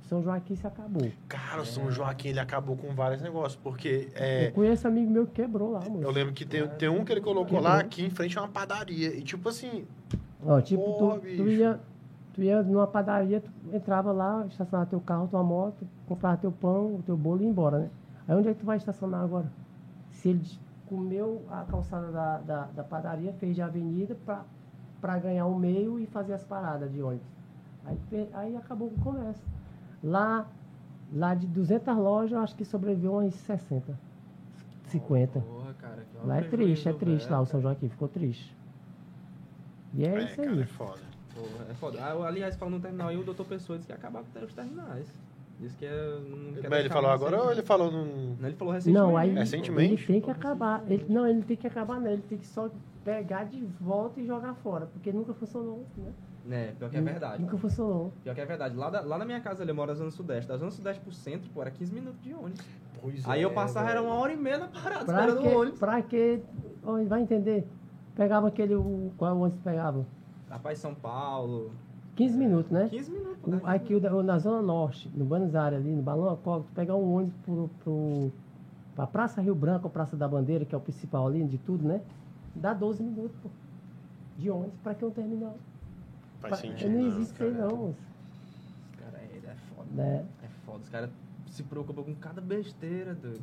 São Joaquim se acabou. Cara, o São Joaquim, ele acabou com vários negócios, porque é, Eu conheço amigo meu que quebrou lá, moço. eu lembro que tem, tem um que ele colocou lá aqui em frente a uma padaria. E tipo assim, Ó, tipo, Porra, tu, tu, ia, tu ia numa padaria, tu entrava lá, estacionava teu carro, tua moto, comprava teu pão, teu bolo e ia embora, né? Aí onde é que tu vai estacionar agora? Se ele comeu a calçada da, da, da padaria, fez de avenida pra, pra ganhar o meio e fazer as paradas de ônibus. Aí, aí acabou o comércio. Lá, lá de 200 lojas, eu acho que sobreviveu umas 60, 50. Porra, cara. que Lá é triste, é triste velho. lá, o São Joaquim ficou triste. E é, é, isso cara, aí. é foda. Porra, é foda. Ah, aliás, falando no terminal aí, o doutor Pessoa disse que ia acabar com os terminais. Disse que é, Mas ele falou agora ou ele falou num... Não, ele falou recentemente. Não, aí Recentemente? ele tem que acabar. Ele, não, ele não tem que acabar, não. Ele tem que só pegar de volta e jogar fora, porque nunca funcionou, né? É, pior que é verdade. Nunca funcionou. Pior que é verdade. Lá, da- lá na minha casa, ele mora na Zona Sudeste. Da Zona Sudeste pro centro, pô, era 15 minutos de ônibus. Pois Aí é, eu passava, era uma hora e meia na parada, Pra esperando que, o ônibus. pra que, vai entender? Pegava aquele, o, qual ônibus pegava? Rapaz, São Paulo. 15 minutos, né? 15 minutos. 15 aqui na Zona Norte, no Buenos Aires ali, no Balão Acoca, tu pegar um ônibus pro, pro, pra Praça Rio Branco, ou Praça da Bandeira, que é o principal ali de tudo, né? Dá 12 minutos, pô. De ônibus, pra que um terminal? Faz Pra- sentido. não né, existe aí não, moço. Cara, é, é foda. Né? É foda. Os caras se preocupam com cada besteira, doido.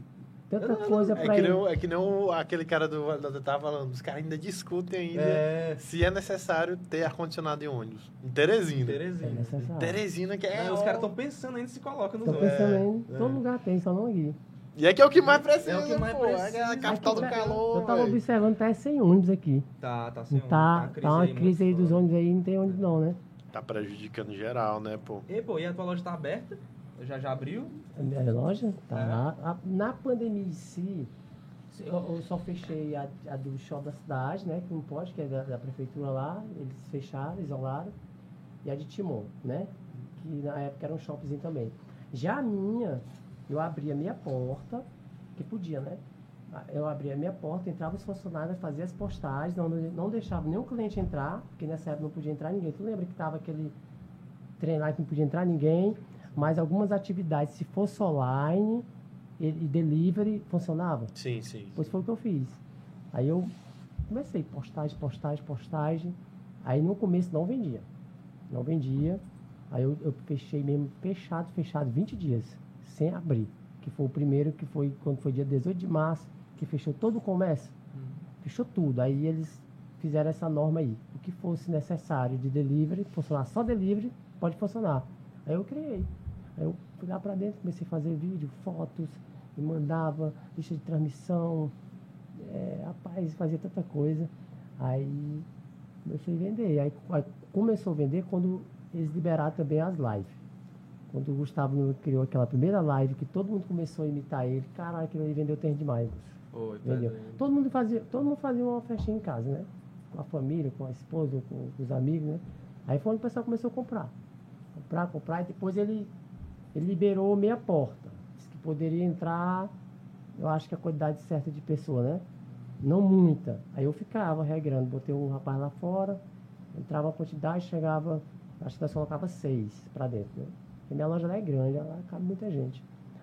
Tanta não- coisa É pra que, ele. nem, o- é que nem o- aquele cara do, do tava falando, os caras ainda discutem ainda É. se é necessário ter ar-condicionado em ônibus. Em Teresina. É Teresina. necessário. Teresina que é... É, os caras estão pensando ainda se colocam nos Tô ônibus. pensando É, em todo lugar tem, só não aqui. E é que é o que mais precisa, É o que mais pô. precisa. É a capital do Aqui, calor, Eu tava velho. observando, tá sem ônibus aqui. Tá, tá sem ônibus. tá, uma tá uma muito crise aí dos ônibus aí, não tem ônibus não, né? Tá prejudicando geral, né, pô? E, pô, e a tua loja tá aberta? Já já abriu? A minha loja tá É. A- na pandemia em si, eu, eu só fechei a, a do shopping da cidade, né? Que não pode, que é da, da prefeitura lá. Eles fecharam, isolaram. E a de Timon, né? Que na época era um shoppingzinho também. Já a minha, eu abria a minha porta, que podia, né? Eu abria a minha porta, entrava os funcionários, fazia as postagens, não, não deixava nenhum cliente entrar, porque nessa época não podia entrar ninguém. Tu lembra que tava aquele trem lá que não podia entrar ninguém, mas algumas atividades, se fosse online e, e delivery, funcionava. Sim, sim. Pois foi o que eu fiz. Aí eu comecei postagem, postagem, postagem. Aí no começo não vendia. Não vendia. Aí eu, eu fechei mesmo, fechado, fechado, 20 dias, sem abrir. Que foi o primeiro, que foi quando foi dia 18 de março, que fechou todo o comércio. Fechou tudo. Aí eles fizeram essa norma aí. O que fosse necessário de delivery, funcionar só delivery, pode funcionar. Aí eu criei. Aí eu fui lá pra dentro, comecei a fazer vídeo, fotos, e mandava, lista de transmissão. É, rapaz, fazia tanta coisa. Aí comecei a vender. Aí, aí começou a vender quando eles liberaram também as lives. Quando o Gustavo criou aquela primeira live que todo mundo começou a imitar ele, caralho, aquilo ele vendeu terreno demais. Oi, Entendeu? Todo mundo fazia, todo mundo fazia uma festinha em casa, né? Com a família, com a esposa, com, com os amigos, né? Aí foi onde o pessoal começou a comprar. Comprar, comprar, e depois ele, ele liberou meia porta. Disse que poderia entrar, eu acho que a quantidade certa de pessoas, né? Não muita. Aí eu ficava regrando, botei um rapaz lá fora, entrava a quantidade, chegava, acho que nós colocava seis para dentro, né? Porque minha loja lá é grande, lá cabe muita gente.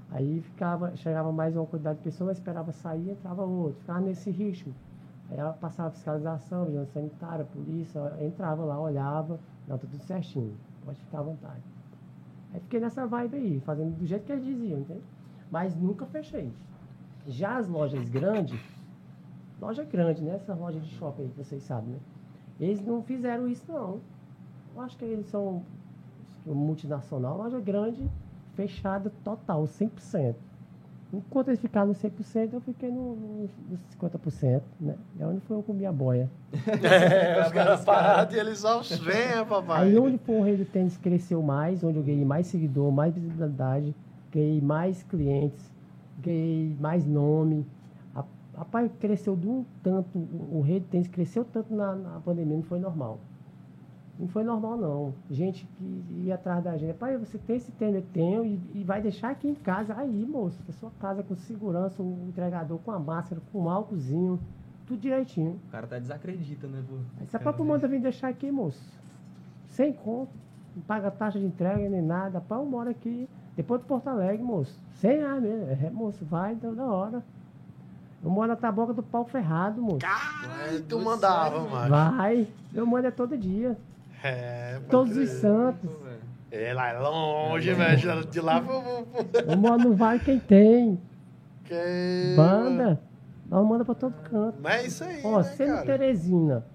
Aí ficava, chegava mais uma quantidade de pessoas, esperava sair, entrava outro, ficava nesse ritmo. Aí ela passava a fiscalização, vigilância sanitária, polícia, entrava lá, olhava, não, tá tudo certinho, pode ficar à vontade. Aí fiquei nessa vibe aí, fazendo do jeito que eles diziam, entende? Mas nunca fechei. Já as lojas grandes, loja grande, né? Essas lojas de shopping aí que vocês sabem, né? Eles não fizeram isso não. Eu acho que eles são multinacional, loja grande, fechada total, 100%. Enquanto eles ficaram no 100%, eu fiquei no, no, nos 50%, né? É onde foi eu comi a boia. (laughs) É, os caras parados e eles só venham, papai. Aí onde foi o rei do tênis cresceu mais, onde eu ganhei mais seguidor, mais visibilidade, ganhei mais clientes, ganhei mais nome. A- Rapaz, cresceu de um tanto, o o rei do tênis cresceu tanto na, na pandemia, não foi normal. Não foi normal, não. Gente que ia atrás da gente. Pai, você tem esse tênis? Eu tenho. E, e vai deixar aqui em casa. Aí, moço, da sua casa com segurança, o entregador com a máscara, com um álcoolzinho. Tudo direitinho. O cara até desacredita, né, pô? Aí se a Cara, própria manda vir deixar aqui, moço. Sem conto. não paga taxa de entrega nem nada. Pá, eu moro aqui, depois de Porto Alegre, moço. Sem reais mesmo. É, moço, vai toda hora. Eu moro na taboca do pau ferrado, moço. Caralho, tu mandava, mano. Vai. Eu mando é todo dia. É, Todos os santos. Pô. É, lá é longe, velho. De lá Eu moro no Vale quem tem. Que... Banda. Nós manda pra todo canto. Mas é isso aí, Ó, né, sendo cara? Teresina,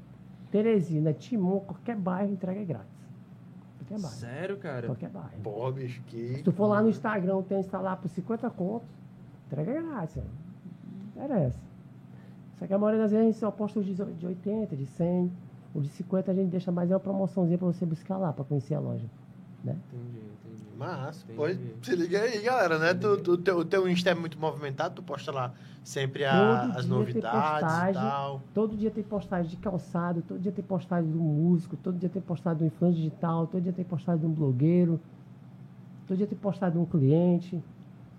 Teresina, Timon, qualquer bairro entrega é grátis. Qualquer bairro. Sério, cara? Qualquer bairro. Porra, bicho, que... Se tu for lá no Instagram, tem instalar por 50 contos, entrega é grátis. velho. Não interessa. Só que a maioria das vezes a gente só posta os de de 80, de 100. O de 50 a gente deixa mais uma promoçãozinha pra você buscar lá, pra conhecer a loja. Né? Entendi, entendi. Massa. Entendi. Pois, se liga aí, galera, né? Tu, tu, teu, o teu Insta é muito movimentado, tu posta lá sempre a- as novidades e postagem. tal. Todo dia tem postagem de calçado, todo dia tem postagem do músico, todo dia tem postagem do influencer digital, todo dia tem postagem de um blogueiro, todo dia tem postagem de um cliente.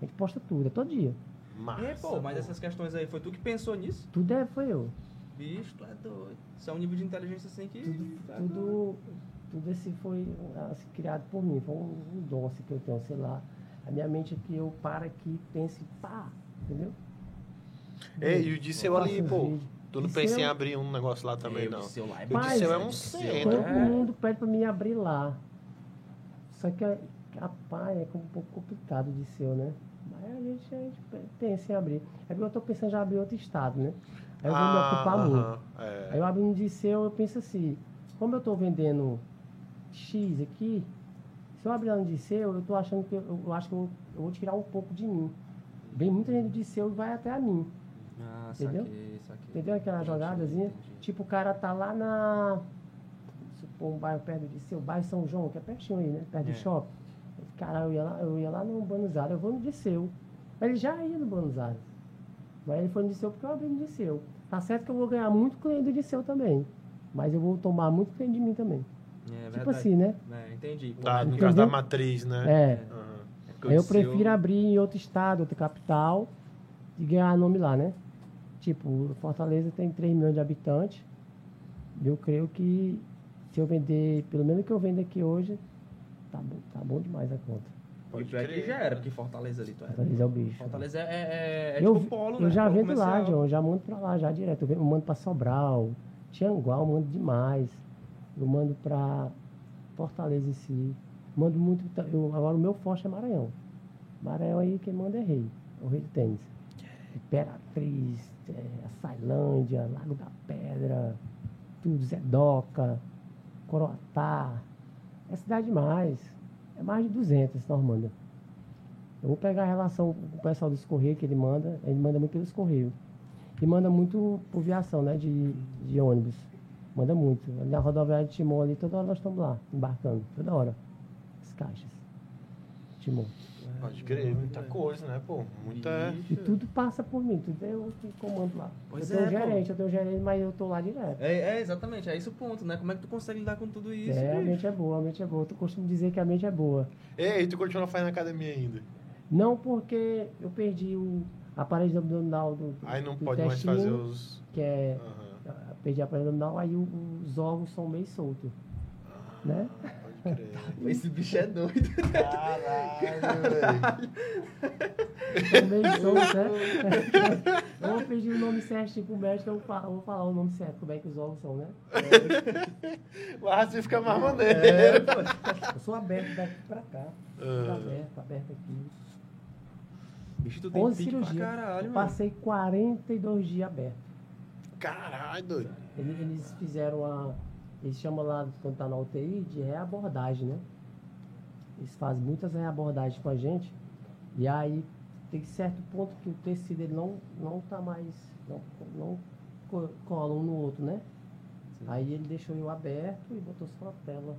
A gente posta tudo, é todo dia. Massa. É, pô, mas essas questões aí, foi tu que pensou nisso? Tudo é, foi eu. Bicho, tu é doido. Isso é um nível de inteligência assim que. Tudo, tu é doido. tudo, tudo esse foi assim, criado por mim, foi um, um dom assim, que eu tenho, sei lá. A minha mente aqui, eu paro aqui, penso, e pá, entendeu? E o Disseu ali, pô. Tu não pensa em abrir um negócio lá também, Eu não. disse, lá é O Disseu é um centro. Todo é. mundo pede pra mim abrir lá. Só que, rapaz, é um pouco complicado de ser, né? Mas a gente, a gente pensa em abrir. É porque eu tô pensando em já abrir outro estado, né? Aí eu vou me Ah, ocupar muito. é. Aí eu abrindo de seu, eu penso assim, como eu tô vendendo X aqui, se eu abrir lá no Disseu, eu tô achando que eu, eu acho que eu, eu vou tirar um pouco de mim. Vem muita gente do Disseu e vai até a mim. Ah, Entendeu? saquei, saquei. Entendeu aquela Entendi, jogadazinha? entendi. Tipo, o cara tá lá na. Supor um bairro perto de seu, bairro São João, que é pertinho aí, né? Perto É. do shopping. Cara, eu ia lá, eu ia lá no Buenos Aires, eu vou no Disseu. Mas ele já ia no Buenos Aires. Mas ele foi no Disseu porque eu abri no Disseu. Tá certo que eu vou ganhar muito cliente do Disseu também. Mas eu vou tomar muito cliente de mim também. É, tipo verdade. assim, né? É, entendi. Tá, no caso da matriz, né? É. Porque Eu prefiro abrir em outro estado, outra capital, e ganhar nome lá, né? Tipo, Fortaleza tem 3 milhões de habitantes. Eu creio que se eu vender, pelo menos o que eu vendo aqui hoje, tá bom, tá bom demais a conta. E Pode pior que já era, porque Fortaleza ali tu era. Fortaleza é o bicho. Fortaleza é, é, é eu, tipo polo, eu né? já Polo vendo lá, comercial. John, eu já mando pra lá, já direto. Eu, eu mando pra Sobral, Tianguá, eu mando demais. Eu mando pra Fortaleza em si. Mando muito. Eu, agora o meu forte é Maranhão. Maranhão aí quem manda é rei. É o rei do tênis. Imperatriz, é, Açailândia, Lago da Pedra, tudo, Zedoca, Coroatá. É cidade demais. É mais de 200, Normanda. Eu vou pegar a relação com o pessoal dos Correios que ele manda. Ele manda muito pelos Correios. E manda muito por viação, né? De, de ônibus. Manda muito. Na rodoviária de Timon ali, toda hora nós estamos lá, embarcando. Toda hora. As caixas. Timon. Pode crer, muita coisa, né, pô? Muita. E tudo passa por mim, tudo é eu que comando lá. Pois eu tenho é, um pô. gerente, eu tenho gerente, mas eu tô lá direto. É, é, exatamente, é esse o ponto, né? Como é que tu consegue lidar com tudo isso, é, a bicho? mente é boa, a mente é boa. Eu costumo dizer que a mente é boa. Ei, tu continua fazendo academia ainda? Não porque eu perdi o aparelho abdominal do, Aí não do pode mais fazer os. que é eu perdi a aparelho abdominal, aí os órgãos são meio soltos, né? Crer. Esse bicho é doido. Caralho, velho. Meio soltos, né? Eu vou pedir o nome certinho pro médico, eu vou falar, eu vou falar o nome certo, como é que os órgãos são, né? Mas assim fica mais maneiro. É, eu sou aberto daqui pra cá. Sou Ah. aberto, aberto aqui. Bicho, tu tem 11 pique pra cirurgias. caralho, passei 42 dias aberto. Caralho, doido. Eles, eles fizeram a. Eles chamam lá, quando tá na UTI, de reabordagem, né? Eles fazem muitas reabordagens com a gente. E aí tem certo ponto que o tecido ele não, não tá mais. Não, não co- cola um no outro, né? Sim. Aí ele deixou eu aberto e botou só a tela.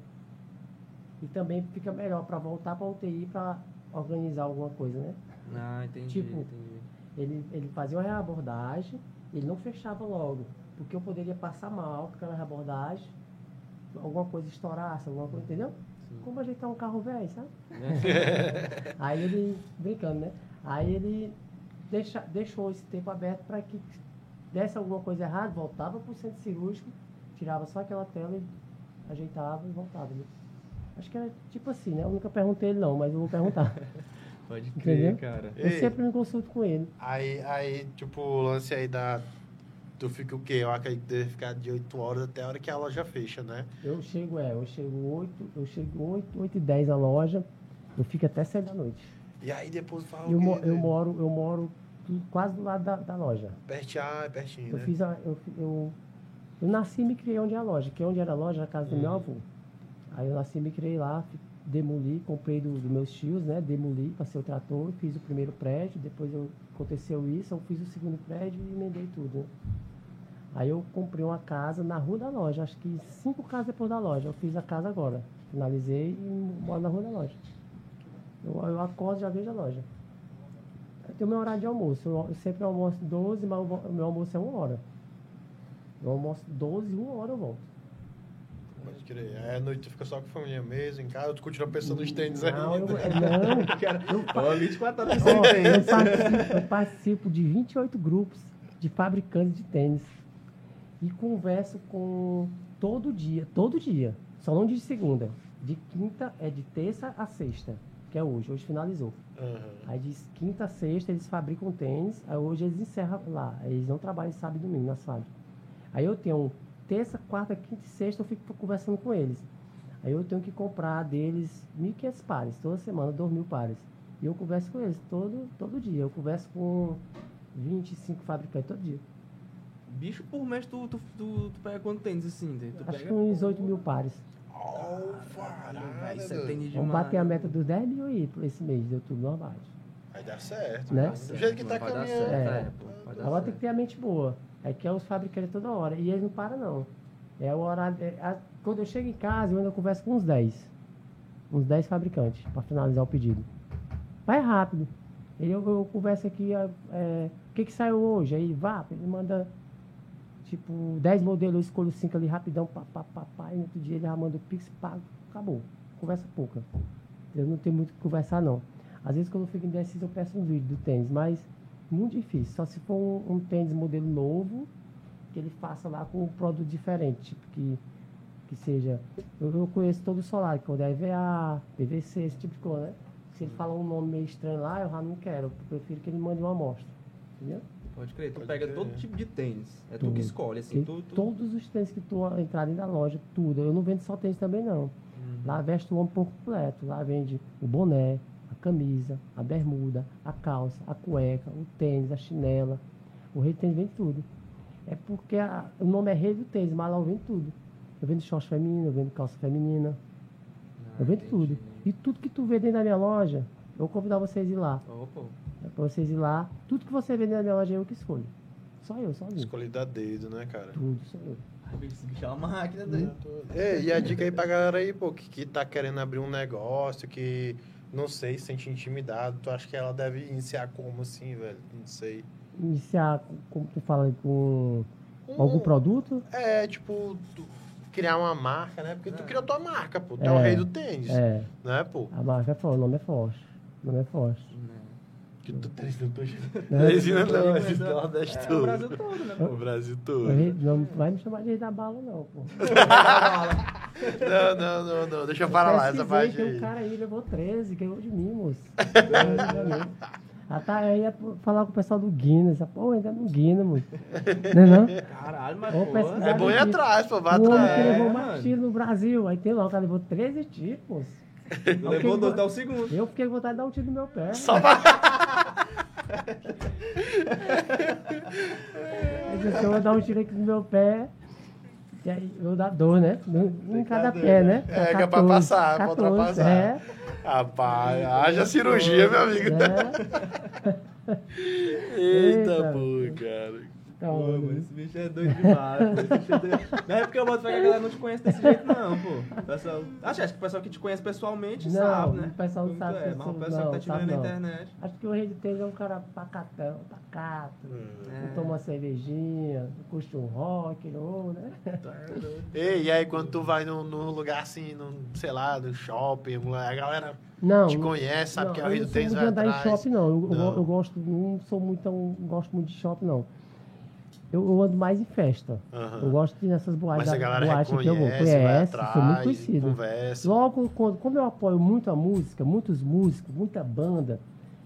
E também fica melhor para voltar para UTI para organizar alguma coisa, né? Ah, entendi, Tipo, entendi. Ele, ele fazia uma reabordagem, ele não fechava logo, porque eu poderia passar mal com aquela reabordagem, alguma coisa estourasse, alguma coisa, entendeu? Sim. Como ajeitar um carro velho, sabe? É. (laughs) Aí ele, brincando, né? Aí ele deixa, deixou esse tempo aberto para que desse alguma coisa errada, voltava para o centro cirúrgico, tirava só aquela tela e ajeitava e voltava. Né? Acho que era tipo assim, né? Eu nunca perguntei ele não, mas eu vou perguntar. (laughs) Pode crer, Entendeu? cara. eu Ei. sempre me consulto com ele. Aí, aí, tipo, o lance aí da. Tu fica o quê? Eu acredito que deve ficar de 8 horas até a hora que a loja fecha, né? Eu chego, é, eu chego 8, eu chego 8, 8 e 10 na loja, eu fico até 7 da noite. E aí depois fala Eu, mo- eu né? moro, eu moro do- quase do lado da, da loja. Pertinho, ah, é pertinho, Eu né? fiz a, eu, eu, eu nasci e me criei onde é a loja, que onde era a loja era a casa do Hum. meu avô. Aí eu nasci e me criei lá, demoli, comprei do- dos meus tios, né? Demoli, passei o trator, fiz o primeiro prédio, depois eu, aconteceu isso, eu fiz o segundo prédio e emendei tudo. né? Aí eu comprei uma casa na rua da loja, acho que cinco casas depois da loja. Eu fiz a casa agora. Finalizei e moro na rua da loja. Eu, eu acordo e já vejo a loja. Eu tenho meu horário de almoço. Eu, eu sempre almoço 12, mas o meu almoço é uma hora. Eu almoço 12 e uma hora eu volto. Pode crer. Aí à noite tu fica só com a família mesmo, em casa, tu continua pensando nos tênis aí. Não, eu, (laughs) não, Cara, ó, 24 horas sem eu, tênis. participo, eu participo de 28 grupos de fabricantes de tênis. E converso com todo dia, todo dia. Só não de segunda. De quinta, é de terça a sexta, que é hoje. Hoje finalizou. Aham. Aí de quinta a sexta eles fabricam tênis, aí hoje eles encerram lá. Eles não trabalham sábado e domingo nas fábricas. Aí eu tenho terça, quarta, quinta e sexta, eu fico conversando com eles. Aí eu tenho que comprar deles 1.500 pares, toda semana, 2.000 pares. E eu converso com eles todo, todo dia. Eu converso com 25 fabricantes todo dia. Bicho, por mês tu, tu, tu, tu pega quanto tênis assim? Tu Acho pega... que uns 8 mil pares. Oh, Caralho, isso é tênis Vamos demais. bater a meta dos 10 mil aí por esse mês de outubro, normal. Vai dar certo. Né? Do jeito que tá caminhando. certo, É. é, Agora tem que ter a mente boa. É que é os fabricantes toda hora. E eles não param, não. É o horário. é, a- quando eu chego em casa, eu ainda converso com uns 10. Uns 10 fabricantes para finalizar o pedido. Vai rápido. Ele, eu, eu converso aqui, é, é, o que, que saiu hoje? Aí vá, ele manda tipo 10 modelos, eu escolho 5 ali rapidão, pá, pá, pá, pá, e no outro dia ele já manda o Pix, pago, acabou. Conversa pouca. Eu não tenho muito o que conversar, não. Às vezes quando eu fico indeciso, eu peço um vídeo do tênis, mas muito difícil. Só se for um, um tênis modelo novo, que ele faça lá com um produto diferente, tipo que, que seja. Eu, eu conheço todo o solar, que é EVA, PVC, esse tipo de coisa, né? Se ele falar um nome meio estranho lá, eu já não quero. Eu prefiro que ele mande uma amostra. Entendeu? Pode crer, tu Pode pega crer. todo tipo de tênis. É tu Tudo. que escolhe, assim. Tu, tu... Todos os tênis que tu entrar dentro da loja, tudo. Eu não vendo só tênis também, não. Uhum. Lá veste o homem por completo. Lá vende o boné, a camisa, a bermuda, a calça, a cueca, o tênis, a chinela. O rei do tênis vende tudo. É porque a- o nome é rei do tênis, mas lá eu vendo tudo. Eu vendo short feminino, eu vendo calça feminina, Ah, eu vendo entendi. tudo. E tudo que tu vê dentro da minha loja, eu vou convidar vocês a ir lá. Opa. É pra vocês ir lá. Tudo que você dentro da minha loja é eu que escolho. Só eu, sozinho. Escolhido a dedo, né, cara? Tudo, sou eu. Esse bicho é uma máquina doido. Ei, e a dica aí pra galera aí, pô, que, que tá querendo abrir um negócio, que não sei, se sente intimidado. Tu acha que ela deve iniciar como assim, velho? Não sei. Iniciar, com- como tu fala, aí, com Um- algum produto. É, tipo, tu criar uma marca, né? Porque tu É. criou tua marca, pô. Tu é, o É. rei do tênis, É, né, pô? a marca é forte, o nome é forte. O nome é forte. Né. Que tu tens não tô? Teresina não, Não, esse mas é- Nordeste É o todo. Brasil todo, né, O pô? Brasil O todo. rei- Não vai me chamar de rei da bala, não, pô. Não, não, não, não. Deixa eu parar lá essa parte Tem aí. um cara aí, levou 13, ganhou de mim, moço. (laughs) Ah, tá, aí ia falar com o pessoal do Guinness. Pô, ainda no Guinness, moço. Não é não? Caralho, mas Vou pô. É bom ir atrás, pô. Vai o homem que atrás. levou É, mais mano. tiro no Brasil. Aí tem lá, o cara levou 13 tiros, moço. (laughs) Levou dois, dá o segundo. Eu fiquei com vontade de dar um tiro no meu pé. Só pra... Eu disse, eu vou dar um tiro aqui no meu pé. E aí eu vou dar dor, né? Em cada pé, dor, né? É, que é pra passar, pra ultrapassar. É, Rapaz, haja cirurgia, meu amigo. é. Eita, (laughs) Eita. pô, cara. Então, Pô, mano, esse bicho é doido demais, pô. É doido. Não é porque eu boto fé que a galera não te conhece desse jeito, não, pô. Pessoal... Acho, acho que o pessoal que te conhece pessoalmente Não, sabe, né? o pessoal não sabe É, eu mas o pessoal não, que tá te sabe vendo na não. internet. Acho que o rei de tênis é um cara pacatão, pacato. É. Não toma uma cervejinha, não curte um rock, ou, né? Ei, e aí quando tu vai num, num lugar assim, num, sei lá, no shopping, a galera Não. te conhece, sabe não, que é o eu rei não do tênis de vai andar atrás. em shopping, não. Eu, eu- Não. eu gosto, não sou muito, tão- não gosto muito de shopping, não. Eu, eu ando mais em festa. Aham. Eu gosto de ir nessas boates, Mas a galera boate que eu vou. reconhece, Conhece, sou muito atrás, conhecido. conversa. Logo, quando, como eu apoio muito a música, muitos músicos, muita banda,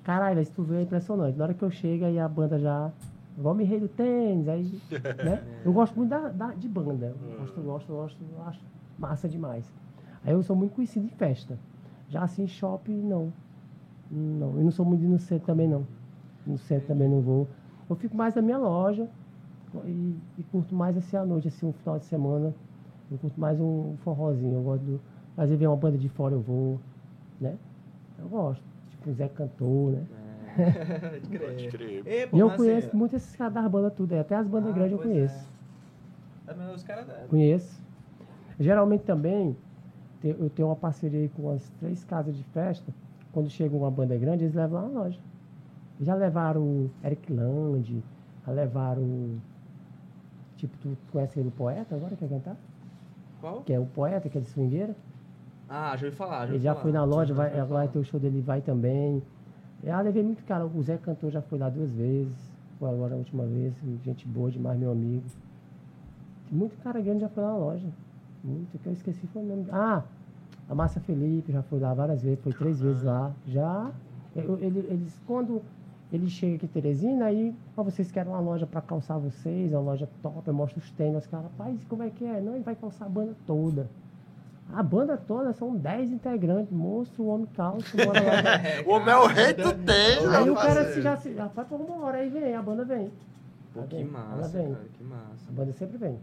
caralho, velho, se tu vê é impressionante. Na hora que eu chego, aí a banda já. Igual me rei do tênis, aí. (laughs) né? Eu gosto muito da, da- de banda. Eu gosto, eu gosto, eu gosto, eu acho massa demais. Aí eu sou muito conhecido em festa. Já assim, shopping, não. Não. Eu não sou muito no centro também, não. No centro também não vou. Eu fico mais na minha loja e, e curto mais assim à noite, assim, um final de semana. Eu curto mais um forrozinho. Eu gosto do. Às vezes vem uma banda de fora, eu vou, né? Eu gosto. Tipo, o Zé Cantor, né? É, Pode crer. crer. E, pô, E eu mas, conheço assim, muito esses caras das bandas tudo aí. Até as bandas ah, grandes eu conheço. É. É, mas os caras... Conheço. Geralmente também, eu tenho uma parceria aí com as três casas de festa. Quando chega uma banda grande, eles levam lá na loja. Já levaram o Eric Land, já levaram. Tipo, tu conhece ele, o poeta agora, quer cantar? Qual? Que é o poeta, que é de swingueira. Ah, já ouvi falar, já Ele ouvi já falar. foi na loja, vai, falar. ter o show dele, vai também. Eu levei muito cara. O Zé Cantor já foi lá duas vezes. Foi agora a última vez. Gente boa demais, meu amigo. Muito cara grande já foi lá na loja. Muito, que eu esqueci foi o nome. Ah, a Márcia Felipe já foi lá várias vezes, foi três vezes lá. Já. Eu- ele- eles, quando ele chega aqui em Teresina, aí, ó, vocês querem uma loja para calçar vocês, uma loja top, eu mostro os tênis, os caras, rapaz, como é que é? Não, ele vai calçar a banda toda. A banda toda são 10 integrantes, monstro, homem calço, bora lá. (laughs) (laughs) O homem é o rei do tênis, aí o cara se já se. Rapaz, por uma hora aí vem, a banda vem. Pô, Ela que vem, massa, vem. cara, que massa. A banda sempre vem.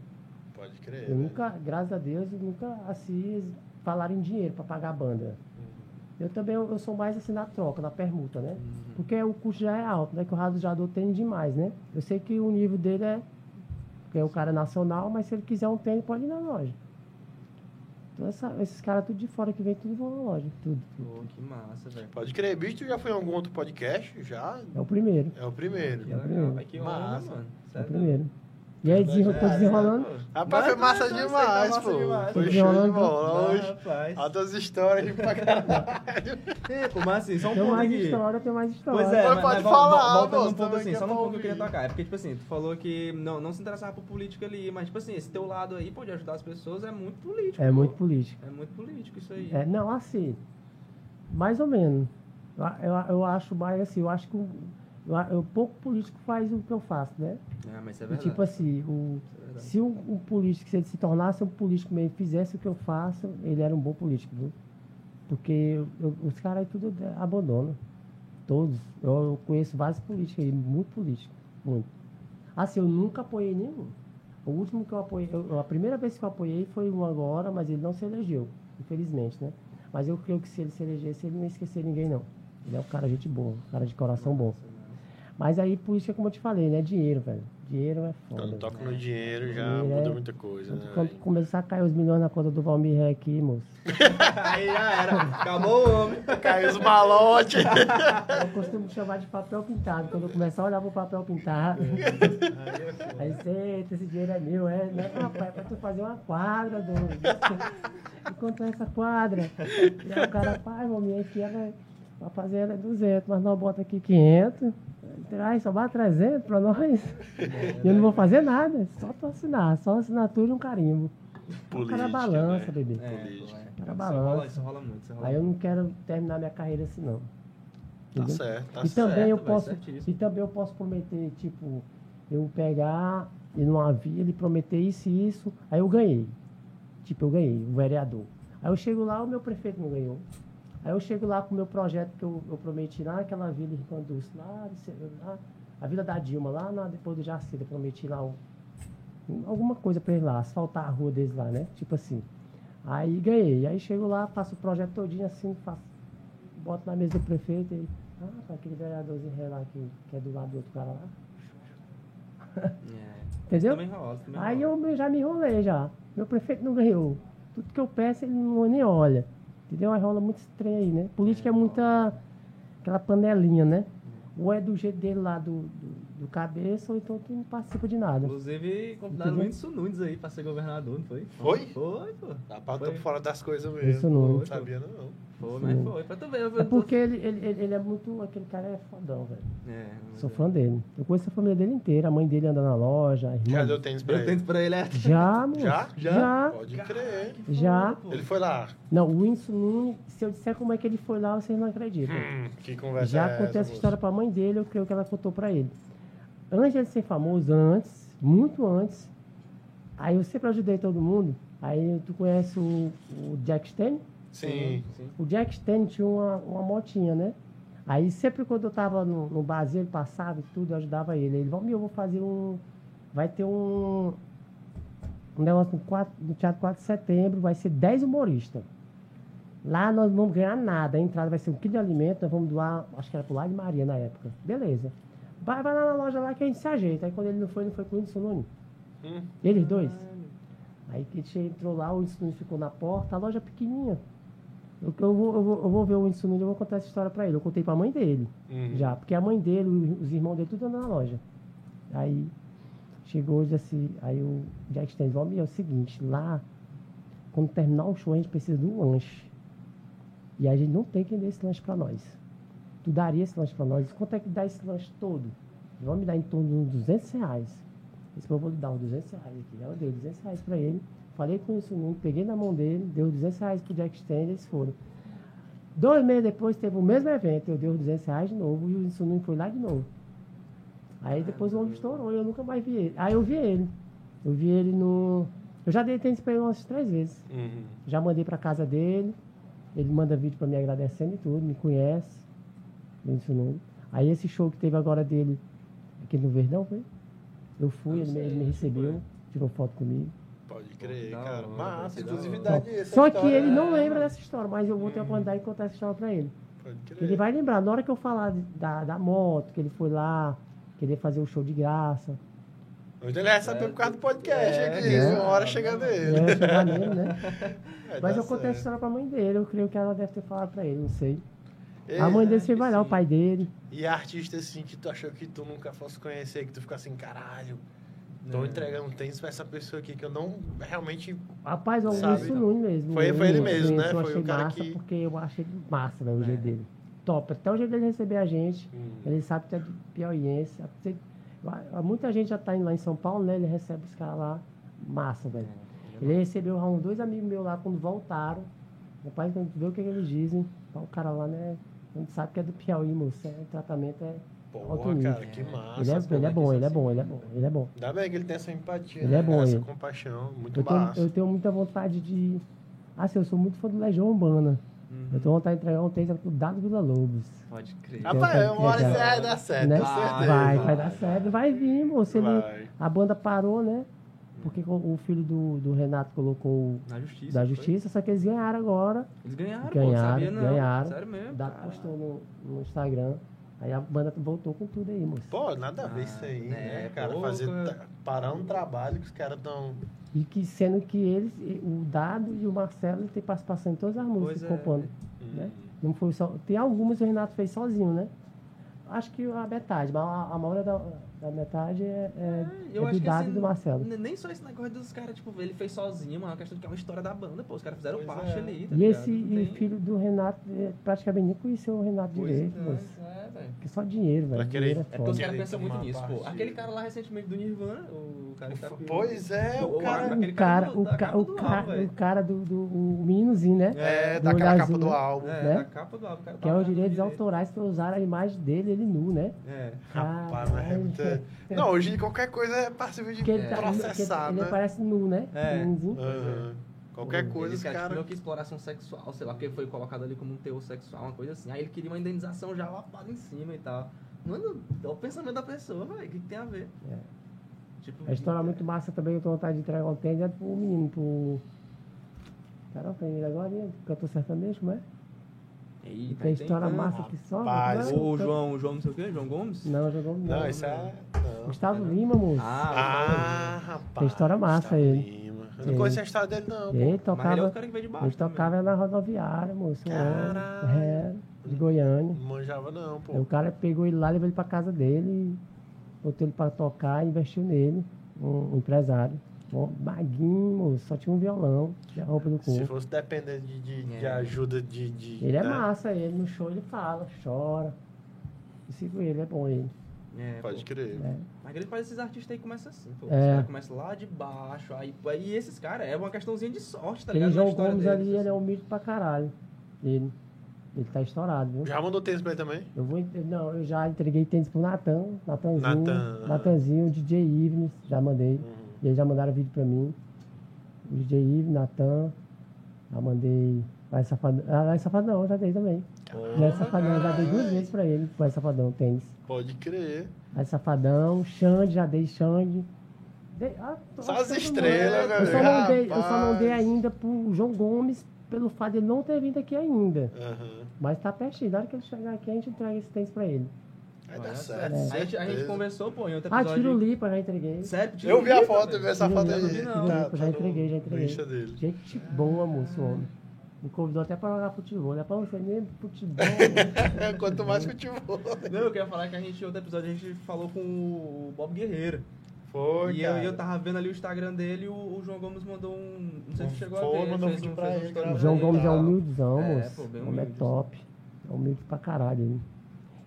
Pode crer. Eu velho. nunca, graças a Deus, eu nunca assim falaram em dinheiro para pagar a banda. Eu também eu, sou mais assim na troca, na permuta, né? Porque o custo já é alto, né? Que o rasgador tem demais, né? Eu sei que o nível dele é. Porque é o cara nacional, mas se ele quiser um tênis, pode ir na loja. Então essa- esses caras tudo de fora que vem, tudo vão na loja. Tudo, tudo. Pô, que massa, velho. Pode crer. Bicho, tu já foi em algum outro podcast? Já? É o primeiro. É o primeiro. Que É o primeiro. Mas que Massa. onda, mano. É o Sério. primeiro. E aí desenro, tô É, desenrolando. pô. Rapaz, foi Mas, massa mas, mas, demais, massa pô. demais. Foi show de bola. Hoje, rapaz. altas histórias (laughs) pra caralho. É, pô, mas assim, só um Tem ponto mais aqui. história, tem mais história. Pois é, Mas pode mas falar, vol- voltando moço, um ponto também assim, que só num pra ponto que eu queria tocar. É porque, tipo assim, tu falou que não, não se interessava por política ali, mas, tipo assim, esse teu lado aí pode ajudar as pessoas, é muito político. É pô. muito político. É muito político isso aí. É, não, assim, mais ou menos. Eu, eu, eu acho mais assim, eu acho que o, eu, pouco político faz o que eu faço, né? É, mas é E, verdade. tipo assim, o, é se um, um político, se ele se tornasse um político mesmo, fizesse o que eu faço, ele era um bom político, viu? Porque eu- eu- os caras aí tudo abandonam. Todos. Eu, eu conheço vários políticos aí, muito políticos. Muito. Assim, eu nunca apoiei nenhum. O último que eu apoiei, a primeira vez que eu apoiei foi um agora, mas ele não se elegeu, infelizmente, né? Mas eu creio que se ele se elegesse, ele não ia esquecer ninguém, não. Ele é um cara gente boa, um cara de coração bom. Mas aí, política, como eu te falei, né? Dinheiro, velho. Dinheiro é foda. Quando toca no dinheiro já Dinheiro muda é- muita coisa, né? Quando começar a cair os milhões na conta do Valmir aqui, moço. (laughs) aí já era. Acabou o homem. Caiu os malotes. Eu costumo chamar de papel pintado. Quando eu começar a olhar pro papel pintado, (laughs) aí você, eita, esse dinheiro é meu, é? Não, rapaz, é pra tu fazer uma quadra, doido. (laughs) E quanto é essa quadra? E aí o cara, pai, Valmir, aqui ela, pra fazer ela é 200, mas nós bota aqui 500. Traz, só bate 300 pra nós. (laughs) E eu não vou fazer nada, só tu assinar, só assinatura e um carimbo. O cara balança, né? bebê. É, Política. é. Cara Isso balança. rola, isso rola muito. Isso rola Aí eu não quero terminar minha carreira assim, não. Tá Entendeu? certo, tá e certo. também eu velho, posso e também eu posso prometer tipo eu pegar e numa vila e prometer isso e isso aí eu ganhei tipo eu ganhei o vereador aí eu chego lá o meu prefeito não ganhou aí eu chego lá com o meu projeto que eu, eu prometi lá naquela vila em Conduz lá, lá a vila da Dilma lá na, depois do eu prometi lá um- um- alguma coisa para ele lá asfaltar a rua deles lá né tipo assim aí ganhei aí chego lá faço o projeto todinho assim faço boto na mesa do prefeito e ah, tá aquele vereadorzinho ré lá que, que é do lado do outro cara lá. (laughs) É. Entendeu? Também rola, também Aí rola. eu me- já me enrolei já. Meu prefeito não ganhou. Tudo que eu peço ele não nem olha. Entendeu? Aí rola muito estranho aí, né? Política é muita aquela panelinha, né? Ou é do jeito dele lá do, do, do cabeça ou então tu não participa de nada. Inclusive, convidaram o? Whindersson Nunes aí pra ser governador, não foi? Foi? Foi, pô. Dá pra Foi. fora das coisas Isso mesmo. não. Não sabia, não. Foi, Sim. mas foi. Pra tu ver. eu- É porque ele, ele, ele, ele é muito. Aquele cara é fodão, velho. É, Sou é. fã dele. Eu conheço a família dele inteira. A mãe dele anda na loja, a irmã. Já deu tênis pra Eu ele? tento pra ele, é. Já, (laughs) moço. Já? Já. Pode crer. Já. Pô. Ele foi lá. Não, o Winston Nunes, se eu disser como é que ele foi lá, vocês não acreditam. Hum, que conversa Já é contei essa, essa moço? história pra mãe dele, eu creio que ela contou pra ele. Antes de ele ser famoso, antes, muito antes, aí eu sempre ajudei todo mundo. Aí tu conhece o, o Jack Stan? Sim. sim. O Jack Stan tinha uma, uma motinha, né? Aí sempre quando eu tava no, no barzinho, ele passava e tudo, eu ajudava ele. Ele falou, meu, eu vou fazer um. Vai ter um. Um negócio no, 4, no Teatro 4 de Setembro, vai ser 10 humoristas. Lá nós não vamos ganhar nada. A entrada vai ser um quilo de alimento, nós vamos doar, acho que era pro Lar de Maria na época. Beleza. Vai, vai lá na loja lá que a gente se ajeita. Aí quando ele não foi, ele foi com o Whindersson Nunes. Hum. Eles dois. Aí que a gente entrou lá, o Whindersson Nunes ficou na porta, a loja é pequenininha. Eu, eu, vou, eu, vou, eu vou ver o Whindersson Nunes, eu vou contar essa história pra ele. Eu contei pra mãe dele, Uhum. já. Porque a mãe dele, os irmãos dele, tudo andando na loja. Aí chegou hoje assim, aí o Jack Stanley falou, "Meu, é o seguinte, lá, quando terminar o show, a gente precisa de um lanche. E a gente não tem quem dê esse lanche pra nós. Tu daria esse lanche pra nós? Quanto é que dá esse lanche todo? Vamos me dar em torno de uns 200 reais. Esse eu vou lhe dar uns 200 reais aqui. Aí Eu dei 200 reais pra ele. Falei com isso, Nuno, peguei na mão dele, deu 200 reais pro Jack Stanley, eles foram. Dois meses depois teve o mesmo evento, eu dei os 200 reais de novo e o Insunin foi lá de novo. Aí depois o homem estourou e eu nunca mais vi ele. Aí eu vi ele. Eu vi ele no. Eu já dei tênis pra ele umas três vezes. Uhum. Já mandei pra casa dele. Ele manda vídeo pra me agradecendo e tudo, me conhece. Me ensinou. Aí esse show que teve agora dele, aqui no Verdão, foi? Eu fui, Eu ele, ele me recebeu, foi. tirou foto comigo. Pode crer, da cara. hora, Massa, exclusividade. Só, essa só que ele não é- lembra dessa história, mas eu vou ter a oportunidade de contar essa história pra ele. Pode crer. Ele vai lembrar, na hora que eu falar da, da moto, que ele foi lá, querer fazer o show de graça. Hoje ele vai saber por causa do podcast É, aqui. é. Uma hora chegando ele. É, chegar nele, né? Vai (laughs) Mas dar eu contei essa história pra mãe dele, eu creio que ela deve ter falado pra ele, não sei. A mãe dele vai lá, o sim. pai dele. E artista assim que tu achou que tu nunca fosse conhecer, que tu fica assim, caralho, tô É. entregando um tênis pra essa pessoa aqui que eu não realmente. Rapaz, o? Augusto Nunes mesmo. Foi- foi ele mesmo, né? Foi o cara massa que- porque eu achei massa, velho, o É. jeito dele. Top. Até o jeito dele receber a gente. Hum. Ele sabe que é de piauiense. Muita gente já tá indo lá em São Paulo, né? Ele recebe os caras lá. Massa, velho. Ele recebeu já uns dois amigos meus lá quando voltaram. Rapaz, vê o que, que eles dizem, o cara lá, né? A gente sabe que é do Piauí, moço. É, o tratamento é alto Porra, nível. cara, que massa. Ele é, ele é bom, ele é bom, ele é bom, ele é bom. Ainda bem que ele tem essa empatia, Ele né? é bom, essa ele. compaixão, muito Eu tenho, massa. eu tenho muita vontade de. Assim, eu sou muito fã do Legião Urbana. Uhum. Eu tenho vontade de entregar um tênis pro Dado Vila Lobos. Pode crer. Rapaz, uma hora eu- isso vai dar certo, Né? com certeza. Vai, vai dar certo. Vai vir, moço. Ele, Vai. a banda parou, né? Porque o filho do, do Renato colocou Na justiça. da foi? justiça, só que eles ganharam agora. Eles ganharam, pô, Ganharam, sabia não. ganharam. Sério mesmo. O Dado cara. postou no, no Instagram. Aí a banda voltou com tudo aí, moço. Pô, nada a ver Ah, isso aí, é, né, cara? pô, Fazer, cara. ta- parar um trabalho que os caras estão... E que sendo que eles, o Dado e o Marcelo têm participação em todas as músicas Pois é. compondo. né? Não foi só, tem algumas que o Renato fez sozinho, né? Acho que a metade, mas a, a maioria da, da metade é, é, Eu é acho do que Dado assim, do Marcelo. Nem só esse negócio dos caras, tipo, ele fez sozinho, mano. É uma questão de que é uma história da banda, pô. Os caras fizeram Pois parte é. ali. Tá E ligado? esse e tem- filho do Renato é, praticamente nem conheceu o Renato Pois direito, é, moço. é, velho. Porque só dinheiro, velho. Pra querer- Dinheiro É é porque os caras pensam muito nisso, pô. Aquele cara lá recentemente do Nirvana, o cara que tá Pois é, o cara... O cara, do- o, da ca, capa o, do ca, álbum, velho. o cara do, do o meninozinho, né? É, Do daquela capa olharzinho, do né? álbum. É, né? da capa do álbum, o cara Que é tá os direitos direito. autorais que usaram a imagem dele, ele nu, né? É. Rapaz, é Caralho. Muita... Não, hoje qualquer coisa é passível de ele, tá, ele, processar, ele né? parece nu, né? É. Nuzinho. Qualquer Uhum. coisa, Ele os quer, tipo, caras... meio que exploração sexual, sei lá, porque foi colocado ali como um teor sexual, uma coisa assim. Aí ele queria uma indenização já lapada em cima e tal. Mano, é o pensamento da pessoa, velho. O que, que tem a ver? É. Tipo, A história muito massa também, eu tenho vontade de entregar um tênis, é pro menino, pro... Caramba, tem ele agora, hein? Cantor sertanejo, como é? Eita, tem história tanto. massa que só. Rapaz, não, O não, João, o João não sei o quê, João Gomes? Não, jogou não. Não, isso é... Não. Gustavo Lima, moço. Ah, Ah, rapaz. Tem história massa Gustavo ele. Lima. Eu não conheço a história dele, não. pô. ele mas ele é tocava, o cara que veio de baixo. ele tocava na rodoviária, moço. homem, Caralho. É, de Goiânia. Não manjava, não, pô. Aí o cara pegou ele lá, levou ele pra casa dele botou ele para tocar, investiu nele, um, um empresário. Moço, só tinha um violão, tinha roupa do Se corpo. fosse depender de, de, de É. ajuda de. de Ele é né? massa, ele no show ele fala, chora. Eu sigo ele, é bom ele. É, Pode pô. crer. É. Mas grande parte desses artistas aí começa assim, pô. É. Os caras começam lá de baixo, aí, aí esses caras, é uma questãozinha de sorte, tá ligado? Na João Gomes deles, ali, ele é assim. humilde pra caralho. Ele. Ele tá estourado, viu? Já mandou tênis pra ele também? Eu vou. Não, eu já entreguei tênis pro Natan, Natanzinho. Natan. Natanzinho, DJ Ivnes, já mandei. Uhum. E eles já mandaram vídeo pra mim. O DJ Ivnes, Natan. Já mandei. Vai Safadão. Ah, vai Safadão, já dei também. Vai Safadão, já dei duas vezes pra ele. Vai Safadão, tênis. Pode crer. Vai Safadão, Xande, já dei Xande. Dei, ah, Só as estrelas, eu só, não dei, eu só não dei ainda pro João Gomes, pelo fato de ele não ter vindo aqui ainda. Aham. Mas tá pertinho. Na hora que ele chegar aqui, a gente entrega esse tênis pra ele. Vai dar certo. A gente, a gente certeza. conversou, pô, em outro Ah, episódio. tiro lipa, já entreguei. Sério? Tiro Eu vi a foto, eu vi essa foto aí. tiro Tá, lipa, tá já no entreguei, já entreguei. Dele. Gente boa, moço, homem. Me convidou até pra jogar futebol. É pra você mesmo, futebol. (laughs) Quanto mais futebol. Não, eu queria falar que a gente, em outro episódio, a gente falou com o Bob Guerreiro. Foi, e eu, eu tava vendo ali o Instagram dele e o, o João Gomes mandou um. Não sei se chegou Foi, a ver. mandou um vídeo pra um ele, O. João Gomes é humildezão, É, moço. pô, bem O homem é humilde, top. É humilde pra caralho. Ele,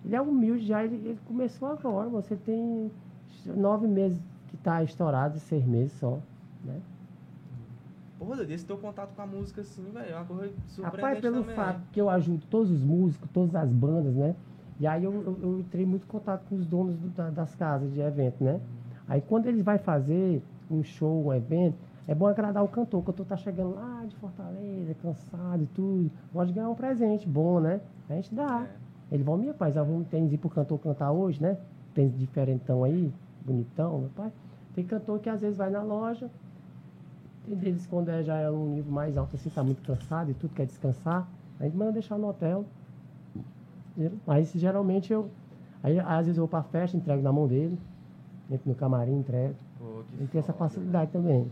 ele é humilde já, ele, ele começou agora, você tem nove meses que tá estourado, seis meses só. Né? Porra, esse teu contato com a música assim, velho, é uma coisa surpreendente Rapaz, pelo também. fato que eu ajudo todos os músicos, todas as bandas, né? E aí eu, eu, eu entrei muito em contato com os donos do- da- das casas de evento, né? Aí quando eles vai fazer um show, um evento, é bom agradar o cantor. O cantor tá chegando lá de Fortaleza, cansado e tudo. Pode ganhar um presente bom, né? A gente dá. É. Ele vai, meu pai, já vamos tênis ir pro cantor cantar hoje, né? Tênis diferentão aí, bonitão, meu pai. Tem cantor que às vezes vai na loja, tem deles quando é, já é um nível mais alto, assim, tá muito cansado e tudo, quer descansar, a gente manda deixar no hotel. se geralmente eu. Aí às vezes eu vou pra festa, entrego na mão dele, entro no camarim, entrego. Pô, que A gente tem essa facilidade também.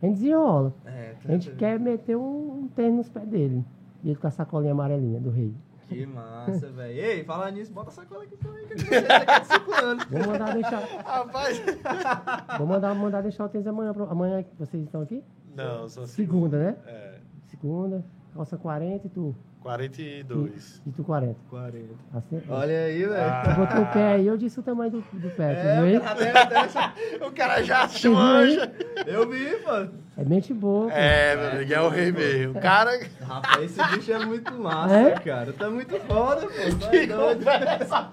A gente desenrola. É, A gente quer meter um, um tênis nos pés dele. E ele com a sacolinha amarelinha do rei. Que massa, velho. Ei, fala nisso, bota a sacola aqui também, que eu daqui a cinco anos. Vou mandar deixar. Rapaz. Vou mandar, mandar deixar o tênis amanhã. pra- Amanhã vocês estão aqui? Não, só Segunda, né? É. Segunda, calça 40 e tu. 42. E tu 40. 40. Assim, Olha aí, velho. Ah. Eu botei o pé aí, eu disse o tamanho do, do pé. É, viu aí? o cara O cara já se manja. Eu vi, pô. É mente boa. É, meu amigo, é o rei mesmo. O cara. Rapaz, esse bicho é muito massa, É? cara. Tá muito foda, pô. Que doido. conversa.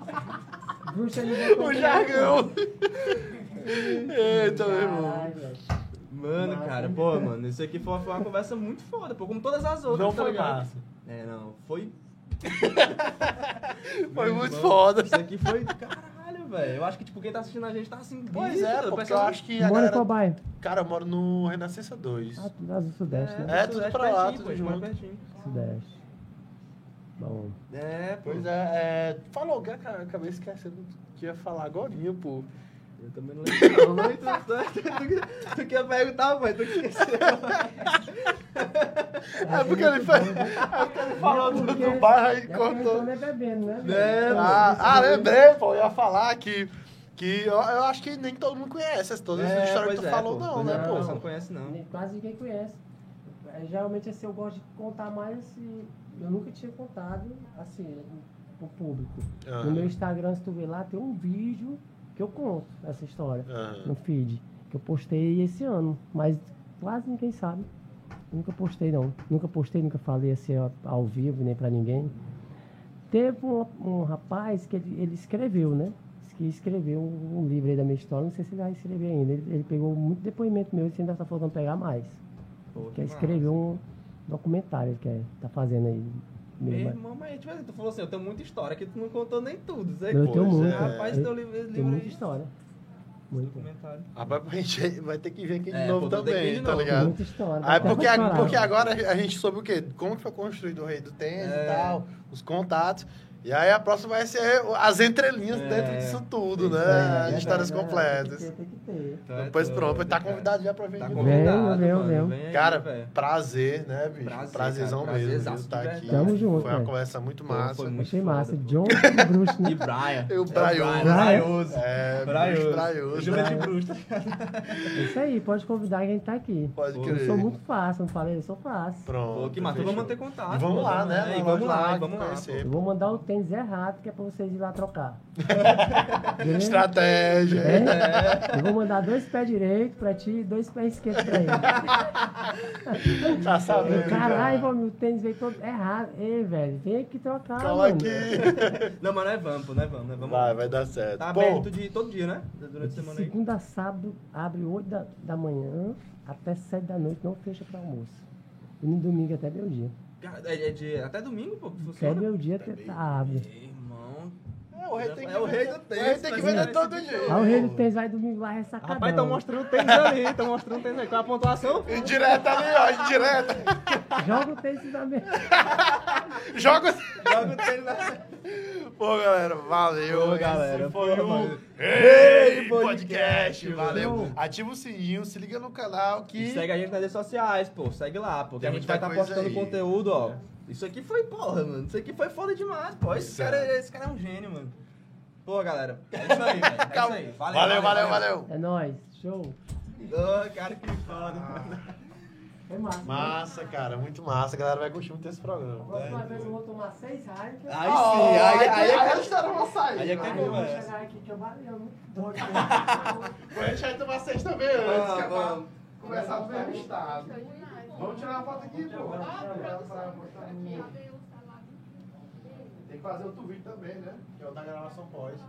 Bruxa ele botou O jargão. (laughs) Eita, meu irmão. Mano, cara, pô, mano, isso aqui foi, foi uma conversa muito foda, pô, como todas as outras, Não tá foi ligado? massa. É, não, foi... (laughs) Foi muito irmão, foda. Isso aqui foi, caralho, velho. Eu acho que, tipo, quem tá assistindo a gente tá assim, Pois é, porque eu acho que Mora em galera... qual bairro? Cara, eu moro no Renascença 2. Ah, tudo azul sudeste, né? É, Sudeste tudo pra lá, pertinho, tudo junto. pertinho. Sudeste. Bom. É. Pois é, é... Falou, cara, cara, acabei esquecendo que ia falar agora, pô. Eu também não lembro, não. não tu, tu, tu, tu quer perguntar, pai, tu que esqueceu. (laughs) É porque ele, fe... é porque ele falou do, porque- do É e porque cortou. então não é bebendo, né? É, velho? Ah, ah, lembrei, pô, eu ia falar que, que eu, eu acho que nem todo mundo conhece as- todas as histórias que tu é, falou, pô. não, né, é, pô? Você não conhece, não. Nem- Quase ninguém conhece. É, Geralmente assim, eu gosto de contar mais assim. Eu nunca tinha contado assim pro público. No meu Instagram, se tu ver lá, tem um vídeo que eu conto essa história Aham. no feed. Que eu postei esse ano, mas quase ninguém sabe. Nunca postei não. Nunca postei, nunca falei assim ao vivo, nem pra ninguém. Teve um, um rapaz que ele, ele escreveu, né? Que escreveu um, um livro aí da minha história. Não sei se ele vai escrever ainda. Ele, ele pegou muito depoimento meu e ainda está faltando pegar mais. Pô, que Quer escrever um documentário que é, tá fazendo aí. Meu Meu, irmão, mas tipo assim, tu falou assim, eu tenho muita história que tu não contou nem tudo, Zé. Eu tenho é. Rapaz, eu- teu livro, livro muita aí. história. Muito. Rapaz, a gente vai ter que vir aqui de É, novo também, de tá novo. Ligado? muita história. Aí porque, porque agora a gente soube o quê? Como que foi construído o Rei do Tênis É. e tal, os contatos. E aí a próxima vai ser as entrelinhas É. dentro disso tudo, né? As histórias verdade, completas. Tem que ter, tem que ter. Tá Depois doido, pronto, tá cara. convidado já pra vir Tá de novo. convidado, venho, Vem aí, Cara, prazer, né, bicho? Prazer, Prazerzão cara, mesmo, viu? Tá de aqui. Tamo junto, Foi uma velho. conversa muito massa. foi muito Achei foda, massa. pô. John e (laughs) Bruce, né? E Brian. É o Braioso. Braioso. É, Braioso. Braioso. Juventude Bruxa. É isso aí, pode convidar que a gente tá aqui. Pode Pô, Eu crer. sou muito fácil, não falei? Eu sou fácil. Pronto. Pô, que massa. fechou. Vamos manter contato. E vamos lá, né? E vamos lá, e vamos lá. conhecer. Eu vou mandar o tênis errado, que é pra vocês ir lá trocar. (laughs) Estratégia. É? Eu vou mandar dois pés direitos pra ti e dois pés esquerdos pra ele. (laughs) Tá sabendo. Caralho, meu tênis veio todo errado. Ei, velho, tem que trocar, Calma mano. aqui. (laughs) Não, mas nós vamos, pô, nós vamos, nós vamos. Vai, vai dar certo. Tá Pô, aberto de todo dia, né? Durante a semana aí. Segunda a sábado, abre 8 da, da manhã até 7 da noite, não fecha pra almoço. E no domingo até meio dia. Cara, É, é de, até domingo, pô, Até meio dia tá, abre. É, o rei tem que É o rei do O tênis, rei tem que vender é todo dia. Aí o rei do tênis vai domingo lá ressacadão. Rapaz, estão mostrando o tênis ali, estão mostrando o tênis aí. Qual é a pontuação? Indireta ali, ó, indireta. Joga o tênis na mesa. Joga. (laughs) Joga o tênis na... Pô, galera, valeu. Pô, galera, Esse foi o Podcast, Podcast. Valeu. Ativa o sininho, se liga no canal que... E segue a gente nas redes sociais, pô. Segue lá, pô. Que Tem a gente vai estar coisa postando aí. conteúdo, ó. Isso aqui foi, porra, mano. Isso aqui foi foda demais, pô. Esse Pois cara, é. esse cara é um gênio, mano. Pô, galera. É isso aí, (laughs) velho. É isso aí. Valeu, valeu, valeu. É nóis, show. Ô, cara, que foda, mano. É massa. Massa, cara, muito massa. A galera vai curtir muito esse programa. Próxima né? vez eu vou tomar seis raios. Aí Ó, sim, aí, aí, aí aí, a história vai sair. aí é que Aí é eu vou chegar aqui que eu valeu. Doido. A gente vai tomar seis também antes, que é Vamos, pra começar o entrevistado. Vamos tirar uma foto aqui, pô. Tem que fazer outro vídeo também, né? Que é o da gravação pós.